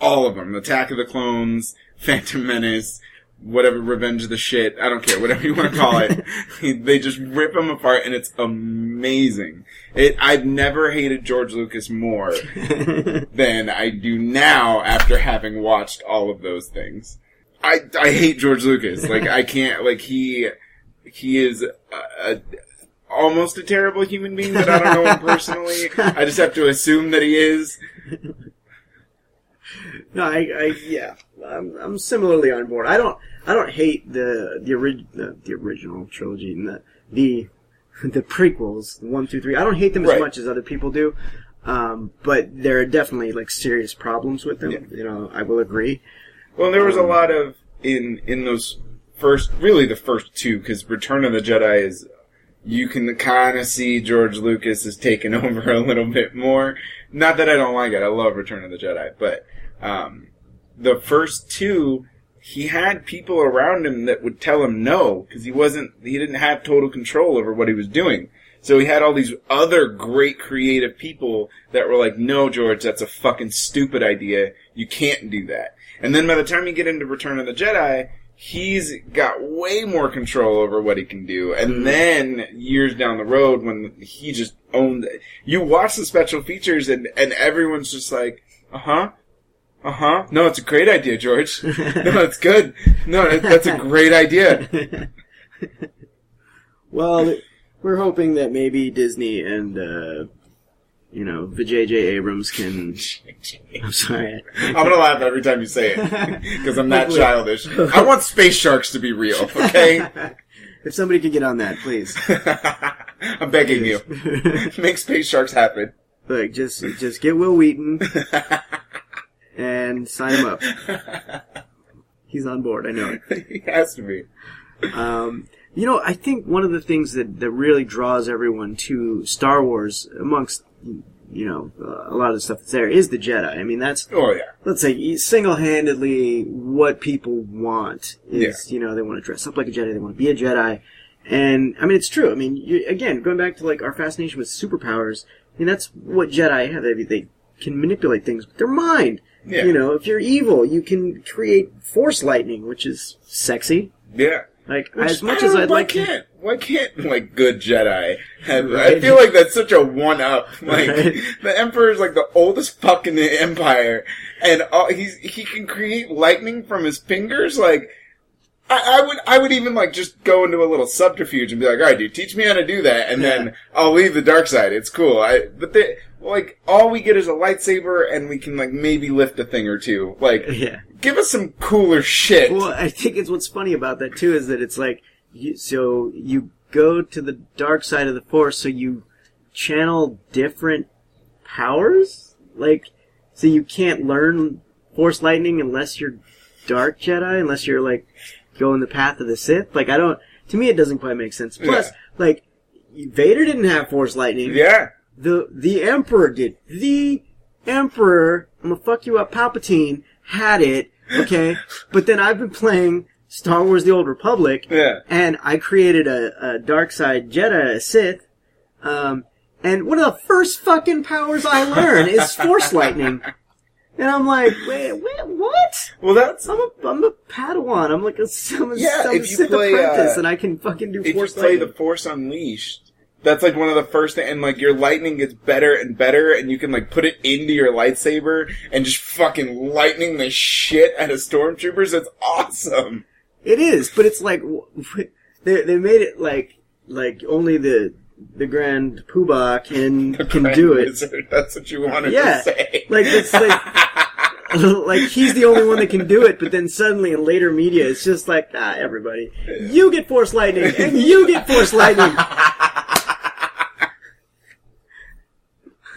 all of them: Attack of the Clones, Phantom Menace, whatever, Revenge of the Shit. I don't care, whatever you want to call it. they just rip them apart, and it's amazing. It. I've never hated George Lucas more than I do now after having watched all of those things. I, I hate George Lucas. Like I can't. Like he he is a, a, almost a terrible human being, but I don't know him personally. I just have to assume that he is. No, I, I yeah, I'm, I'm similarly on board. I don't, I don't hate the the, orig- the, the original trilogy and the the the prequels, one, two, three. I don't hate them as Right. much as other people do, um, but there are definitely like serious problems with them. Yeah. You know, I will agree. Well, there was a lot of in in those first, really the first two, because Return of the Jedi is you can kind of see George Lucas has taken over a little bit more. Not that I don't like it; I love Return of the Jedi, but um, the first two, he had people around him that would tell him no because he wasn't, he didn't have total control over what he was doing. So he had all these other great creative people that were like, no, George, that's a fucking stupid idea. You can't do that. And then by the time you get into Return of the Jedi, he's got way more control over what he can do. And then years down the road when he just owned it, you watch the special features and, and everyone's just like, uh huh. Uh huh. No, it's a great idea, George. no, it's good. No, that- that's a great idea. well, we're hoping that maybe Disney and uh, you know the J.J. Abrams can. I'm sorry. I'm gonna laugh every time you say it because I'm that childish. I want space sharks to be real. Okay, if somebody could get on that, please. I'm begging you. Make space sharks happen. Look, just just get Wil Wheaton and sign him up. He's on board. I know it. he has to be. Um, you know, I think one of the things that, that really draws everyone to Star Wars, amongst you know uh, a lot of the stuff that's there, is the Jedi. I mean, that's Oh yeah. let's say single-handedly what people want is you know they want to dress up like a Jedi, they want to be a Jedi, and I mean it's true. I mean, you, again, going back to like our fascination with superpowers, I mean that's what Jedi have. They, they can manipulate things with their mind. Yeah. You know, if you're evil, you can create force lightning, which is sexy. Yeah. Like Which, as much as I'd like to. Why can't like good Jedi have? I feel like that's such a one up. Like Right. the Emperor is like the oldest fuck in the Empire, and all, he's he can create lightning from his fingers. Like I, I would I would even like just go into a little subterfuge and be like, all right, dude, teach me how to do that, and then I'll leave the dark side. It's cool. I but like all we get is a lightsaber, and we can like maybe lift a thing or two. Like Yeah. give us some cooler shit. Well, I think it's what's funny about that too is that it's like, you, so you go to the dark side of the force, so you channel different powers. Like, so you can't learn force lightning unless you're dark Jedi, unless you're like going the path of the Sith. Like, I don't. To me, it doesn't quite make sense. Plus, Yeah. like, Vader didn't have force lightning. yeah. The the Emperor did. The Emperor, I'm gonna fuck you up, Palpatine, had it, okay? but then I've been playing Star Wars The Old Republic, Yeah. and I created a, a dark side Jedi, a Sith, um, and one of the first fucking powers I learn is Force Lightning. And I'm like, wait, wait, what? Well, that's I'm a, I'm a Padawan. I'm like a, I'm a, Yeah, I'm a you Sith play, apprentice, uh, and I can fucking do if you Force play Lightning. the Force Unleashed, that's like one of the first things, and like your lightning gets better and better, and you can like put it into your lightsaber and just fucking lightning the shit out of stormtroopers. It's awesome. It is, but it's like they they made it like like only the the Grand Poobah can can Grand do it. Wizard, That's what you wanted Yeah, to say. like it's like like he's the only one that can do it. But then suddenly in later media, it's just like ah, everybody, you get Force Lightning and you get Force Lightning.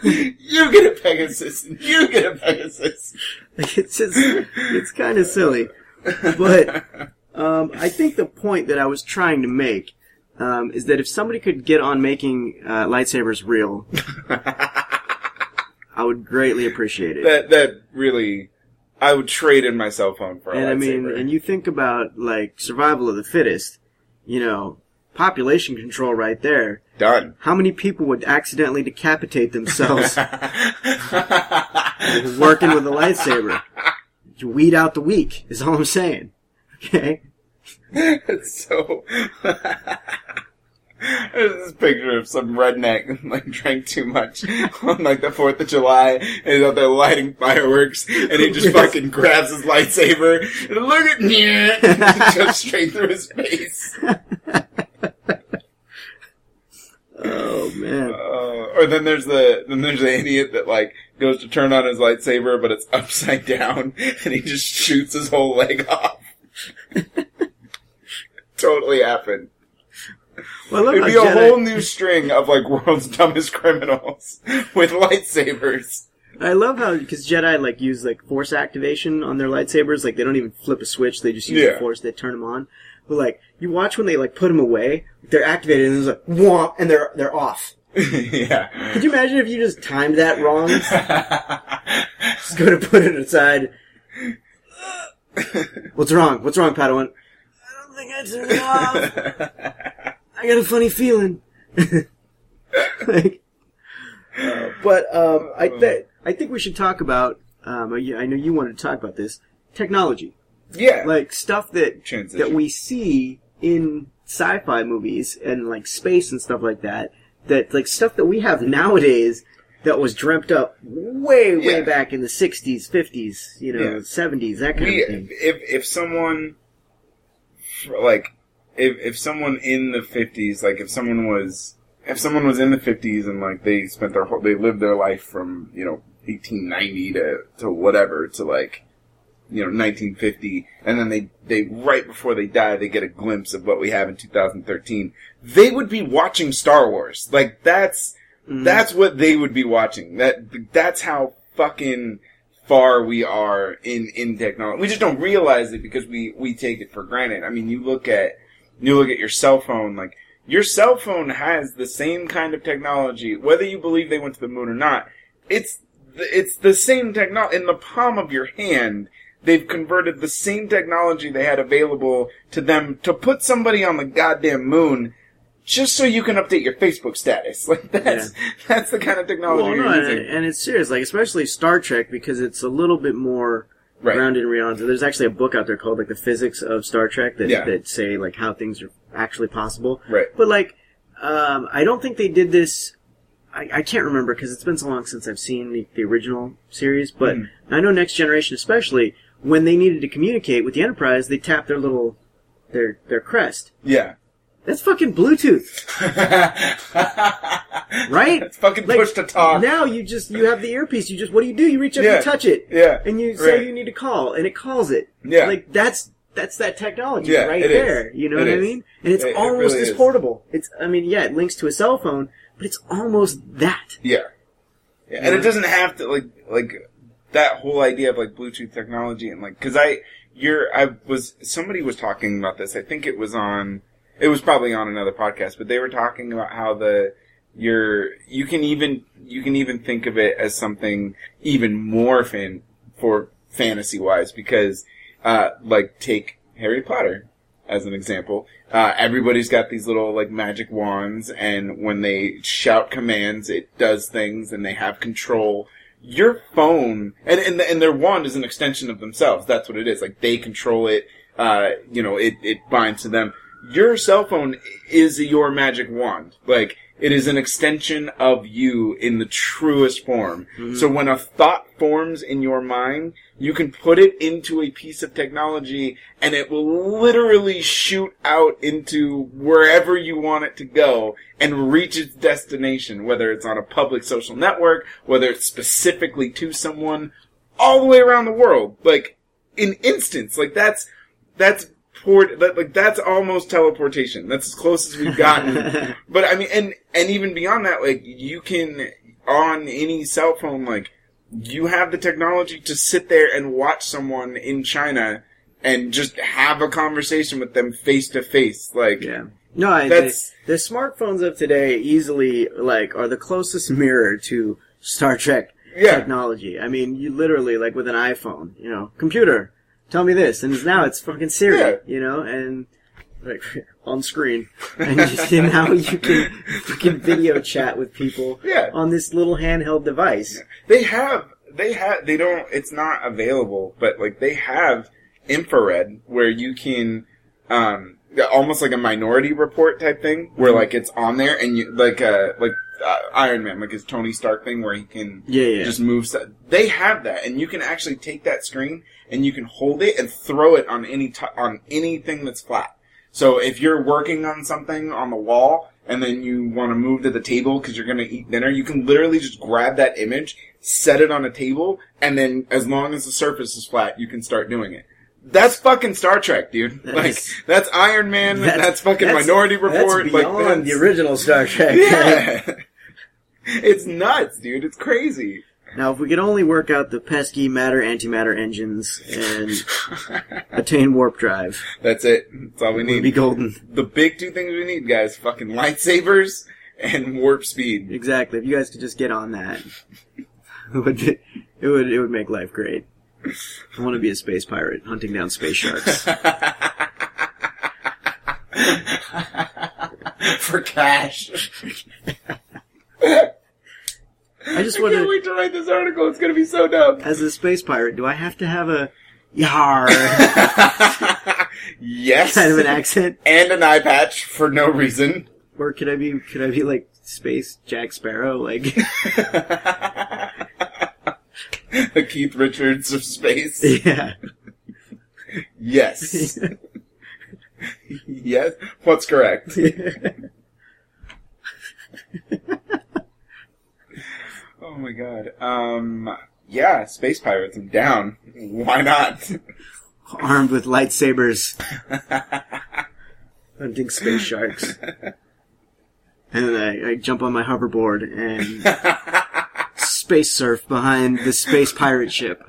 you get a Pegasus. and You get a Pegasus. Like, it's just it's kind of silly, but um, I think the point that I was trying to make um, is that if somebody could get on making uh, lightsabers real, I would greatly appreciate it. that that really, I would trade in my cell phone for a and I mean, lightsaber. and you think about like survival of the fittest, you know, population control right there. done. How many people would accidentally decapitate themselves working with a lightsaber? You weed out the weak, is all I'm saying. Okay? It's so. There's this picture of some redneck like drank too much on like the Fourth of July and he's out there lighting fireworks and he just Yes. fucking grabs his lightsaber and look at me and goes straight through his face. Oh man. Uh, or then there's the then there's the idiot that like goes to turn on his lightsaber but it's upside down and he just shoots his whole leg off. Totally happen. Well, look It'd be a Jedi- whole new string of like world's dumbest criminals with lightsabers. I love how because Jedi like use like force activation on their lightsabers. Like they don't even flip a switch; they just use Yeah. the force. They turn them on. But like you watch when they like put them away, they're activated and it's like womp, and they're they're off. yeah. Could you imagine if you just timed that wrong? just go to put it aside. What's wrong? What's wrong, Padawan? I think I turned it off. I got a funny feeling. like, uh, but um, I th- I think we should talk about. Um, I I know you wanted to talk about this technology, Yeah. like stuff that Transition. that we see in sci-fi movies and like space and stuff like that. That like stuff that we have nowadays that was dreamt up way way Yeah. back in the '60s, '50s, you know, Yeah. '70s, that kind we of thing. if if someone like if if someone in the 50s like if someone was if someone was in the 50s and like they spent their whole they lived their life from you know 1890 to to whatever to like you know 1950 and then they they right before they die they get a glimpse of what we have in 2013 they would be watching Star Wars like that's Mm-hmm. that's what they would be watching that that's how fucking far we are in in technology. We just don't realize it because we we take it for granted. I mean, you look at you look at your cell phone, like your cell phone has the same kind of technology, whether you believe they went to the moon or not. It's it's the same technology in the palm of your hand. They've converted the same technology they had available to them to put somebody on the goddamn moon. Just so you can update your Facebook status, like that's that's the kind of technology Well, no, and, and it's serious, like especially Star Trek because it's a little bit more Right. grounded in reality. There's actually a book out there called like the physics of Star Trek that Yeah. that say like how things are actually possible. Right. But like, um, I don't think they did this. I, I can't remember because it's been so long since I've seen the, the original series. But Mhm. I know Next Generation, especially when they needed to communicate with the Enterprise, they tapped their little their their crest. Yeah. That's fucking Bluetooth, right? It's fucking Like, push to talk. Now you just you have the earpiece. You just what do you do? You reach up Yeah. and touch it, Yeah. and you say Right. you need to call, and it calls it. Yeah. like that's that's that technology Yeah, right it is. there. You know It what I is. mean? And it's It- it almost really as is. portable. It's I mean, yeah, it links to a cell phone, but it's almost that. Yeah. yeah. And it doesn't have to like like that whole idea of like Bluetooth technology and like because I you're I was somebody was talking about this. I think it was on it was probably on another podcast, but they were talking about how the you're you can even you can even think of it as something even more fan for fantasy wise because uh like take Harry Potter as an example. Uh, everybody's got these little like magic wands, and when they shout commands, it does things, and they have control. Your phone and and, and their wand is an extension of themselves. That's what it is. Like they control it. Uh, you know, it it binds to them. Your cell phone is your magic wand. Like it is an extension of you in the truest form. Mm-hmm. So when a thought forms in your mind, you can put it into a piece of technology and it will literally shoot out into wherever you want it to go and reach its destination, whether it's on a public social network, whether it's specifically to someone, all the way around the world. Like, in instance, like that's, that's port, that, like that's almost teleportation. That's as close as we've gotten. but I mean, and, and even beyond that, like you can, on any cell phone, like, you have the technology to sit there and watch someone in China and just have a conversation with them face to face. Like, Yeah. No, I, That's- the, the smartphones of today easily like are the closest mirror to Star Trek Yeah. technology. I mean, you literally like with an iPhone, you know, computer, tell me this, and now it's fucking Siri, Yeah. you know, and like on screen, and, just, and now you can you can video chat with people Yeah. on this little handheld device. they have, they have, they don't, it's not available, but like they have infrared where you can, um, almost like a minority report type thing where like it's on there and you, like, uh, like, uh, Iron Man, like his Tony Stark thing where he can Yeah, yeah. just move stuff. They have that, and you can actually take that screen and you can hold it and throw it on any t- on anything that's flat. So if you're working on something on the wall and then you want to move to the table because you're going to eat dinner, you can literally just grab that image, set it on a table, and then as long as the surface is flat, you can start doing it. That's fucking Star Trek, dude. That like is- that's Iron Man. That's, fucking that's- Minority Report. That's like beyond that's, the original Star Trek. Yeah. it's nuts, dude. It's crazy. Now, if we could only work out the pesky matter antimatter engines and attain warp drive, That's it. That's all we we'd be need. golden. The big two things we need, guys: fucking lightsabers and warp speed. Exactly. If you guys could just get on that, it would it would it would make life great. I want to be a space pirate hunting down space sharks. For cash. I just wanna- can't wait to write this article. It's gonna be so dumb. As a space pirate, do I have to have a yar yes. kind of an accent, and an eye patch for no reason. or could I be could I be like space Jack Sparrow? Like, the Keith Richards of space. yeah, Yes. yes. What's correct? Oh my god. Um. Yeah, space pirates. I'm down. Why not? armed with lightsabers, hunting space sharks. And then I, I jump on my hoverboard and space surf behind the space pirate ship.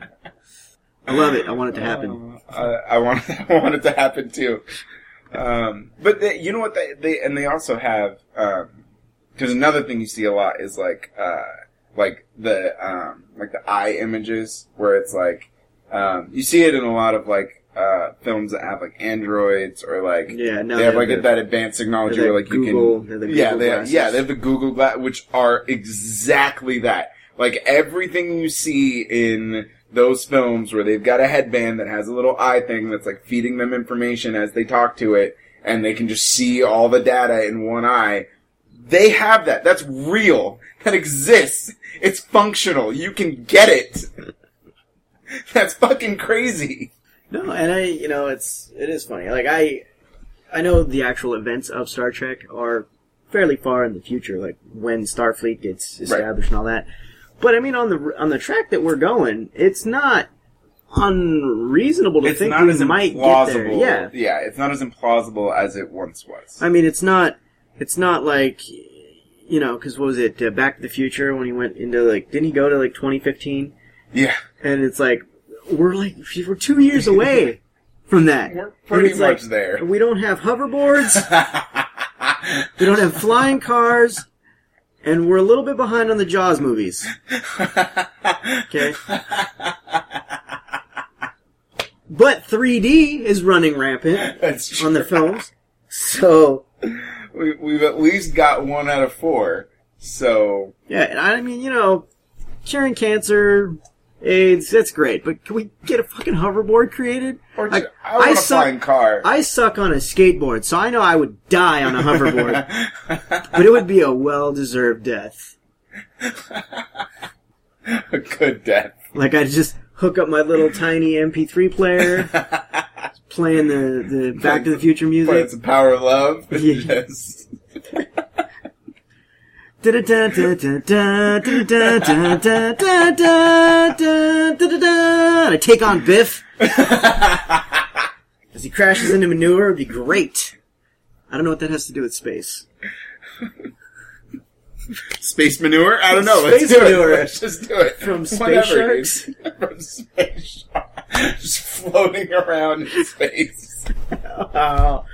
I love it. I want it to happen. Uh, I want. I want it to happen too. Um, but they, you know what? They, they and they also have because another thing you see a lot is like uh, like the um, like the eye images where it's like um, you see it in a lot of like uh, films that have like androids or like Yeah, no, they have they like the- that advanced technology where like Google- you have the can yeah they have, yeah they have the Google glass which are exactly that like everything you see in those films where they've got a headband that has a little eye thing that's like feeding them information as they talk to it and they can just see all the data in one eye they have that. That's real. That exists. It's functional. You can get it. That's fucking crazy. No, and I, you know, it's it is funny. Like I, I know the actual events of Star Trek are fairly far in the future, like when Starfleet gets established and all that. But I mean, on the on the track that we're going, it's not unreasonable to it's think not we as might get implausible there. Yeah, yeah it's not as implausible as it once was I mean, it's not it's not like you know, because what was it? Uh, Back to the Future when he went into like, didn't he go to like 2015? yeah And it's like we're like we're two years away from that. We're And pretty it's like, much there. We don't have hoverboards. we don't have flying cars. And we're a little bit behind on the Jaws movies. Okay. But 3D is running rampant That's on the films. So, we, we've at least got one out of four. So yeah, and I mean, you know, curing cancer, AIDS, that's great. But can we get a fucking hoverboard created? or Like, I want a suck- flying car. I suck on a skateboard, so I know I would die on a hoverboard. but it would be a well-deserved death. a good death. Like I'd just hook up my little tiny MP3 player, playing the, the Back to the Future But music. it's the power of love. Yeah. Yes. I take on Biff as he crashes into manure. It'd be great. I don't know what that has to do with space. Space manure? I don't know. Let's do manure. it. Let's just do it. From space sharks? From space sharks. Just floating around in space. Oh.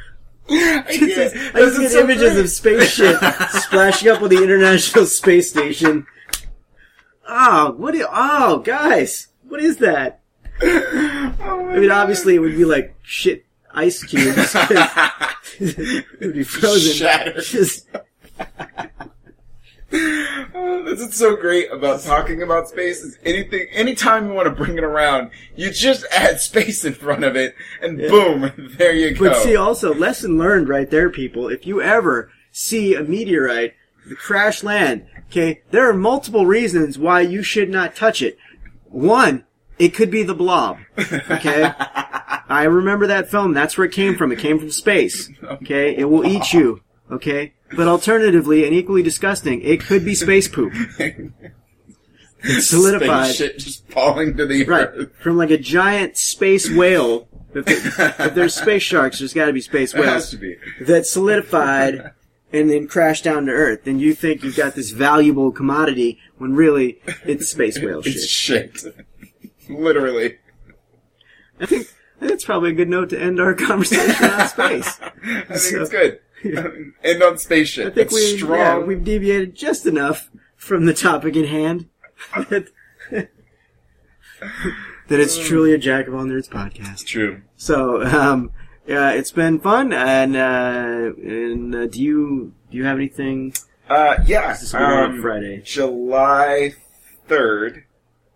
I I just get so images great. of space shit splashing up on the International Space Station. Oh, what? i- oh, guys, what is that? Oh I mean, God. obviously, it would be like shit ice cubes. it would be frozen. Shattered. Just, This is so great about talking about space. Is anything, anytime you want to bring it around, you just add space in front of it, and Yeah. boom, there you go. but see, also lesson learned right there, people. If you ever see a meteorite crash land, okay, there are multiple reasons why you should not touch it. One, it could be the blob. Okay. I remember that film. That's where it came from. It came from space. Okay. It will eat you. Okay. But alternatively, and equally disgusting, it could be space poop. It's solidified. Space shit just falling to the Right. earth. From like a giant space whale. If, there's space sharks, there's gotta be space It has whales. to be. That solidified and then crashed down to Earth. And you think you've got this valuable commodity when really it's space whale It's shit. shit. Literally. I think that's probably a good note to end our conversation on space. I think So- it's good. End on spaceship. I think That's we strong. yeah, we've deviated just enough from the topic in hand that, that it's truly a Jack of all nerds podcast. True. So, um, yeah, it's been fun. And uh, and uh, do you do you have anything? Uh, yeah. This is um, Friday. July 3rd,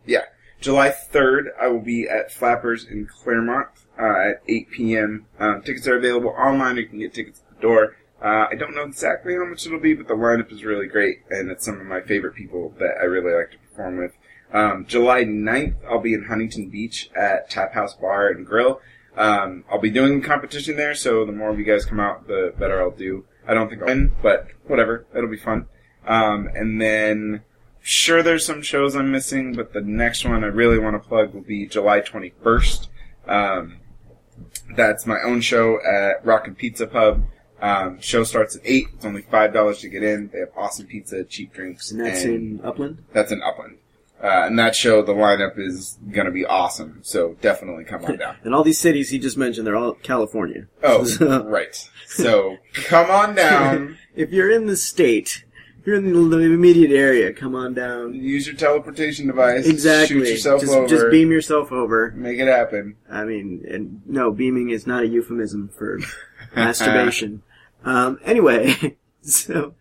yeah, July 3rd, I will be at Flappers in Claremont uh, at 8 p.m. Um, tickets are available online. You can get tickets at door. Uh, I don't know exactly how much it'll be, but the lineup is really great, and it's some of my favorite people that I really like to perform with. Um, July 9th, I'll be in Huntington Beach at Tap House Bar and Grill. Um, I'll be doing a competition there, so the more of you guys come out, the better I'll do. I don't think I'll win, but whatever. It'll be fun. Um, and then, sure, there's some shows I'm missing, but the next one I really want to plug will be July 21st. Um, that's my own show at Rockin' Pizza Pub. Um, show starts at 8. It's only $5 to get in. They have awesome pizza, cheap drinks. And that's in Upland? That's in Upland. Uh, and that show, the lineup is going to be awesome. So definitely come on down. And all these cities he just mentioned, they're all California. Oh, So- right. So come on down. if you're in the state, if you're in the immediate area, come on down. Use your teleportation device. Exactly. Shoot yourself just, over. just beam yourself over. Make it happen. I mean, and no, beaming is not a euphemism for masturbation. Um, anyway, so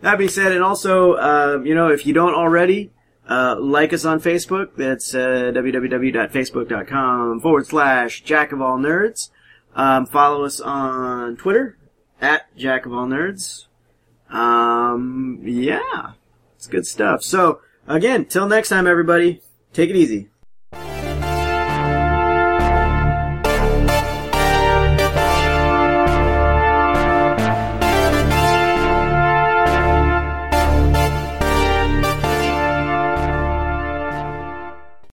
that being said, and also, uh, you know, if you don't already, uh, like us on Facebook. That's uh, www.facebook.com forward slash Jack of All Nerds. Um, follow us on Twitter at Jack of All Nerds. Um, yeah, it's good stuff. So again, till next time, everybody, take it easy.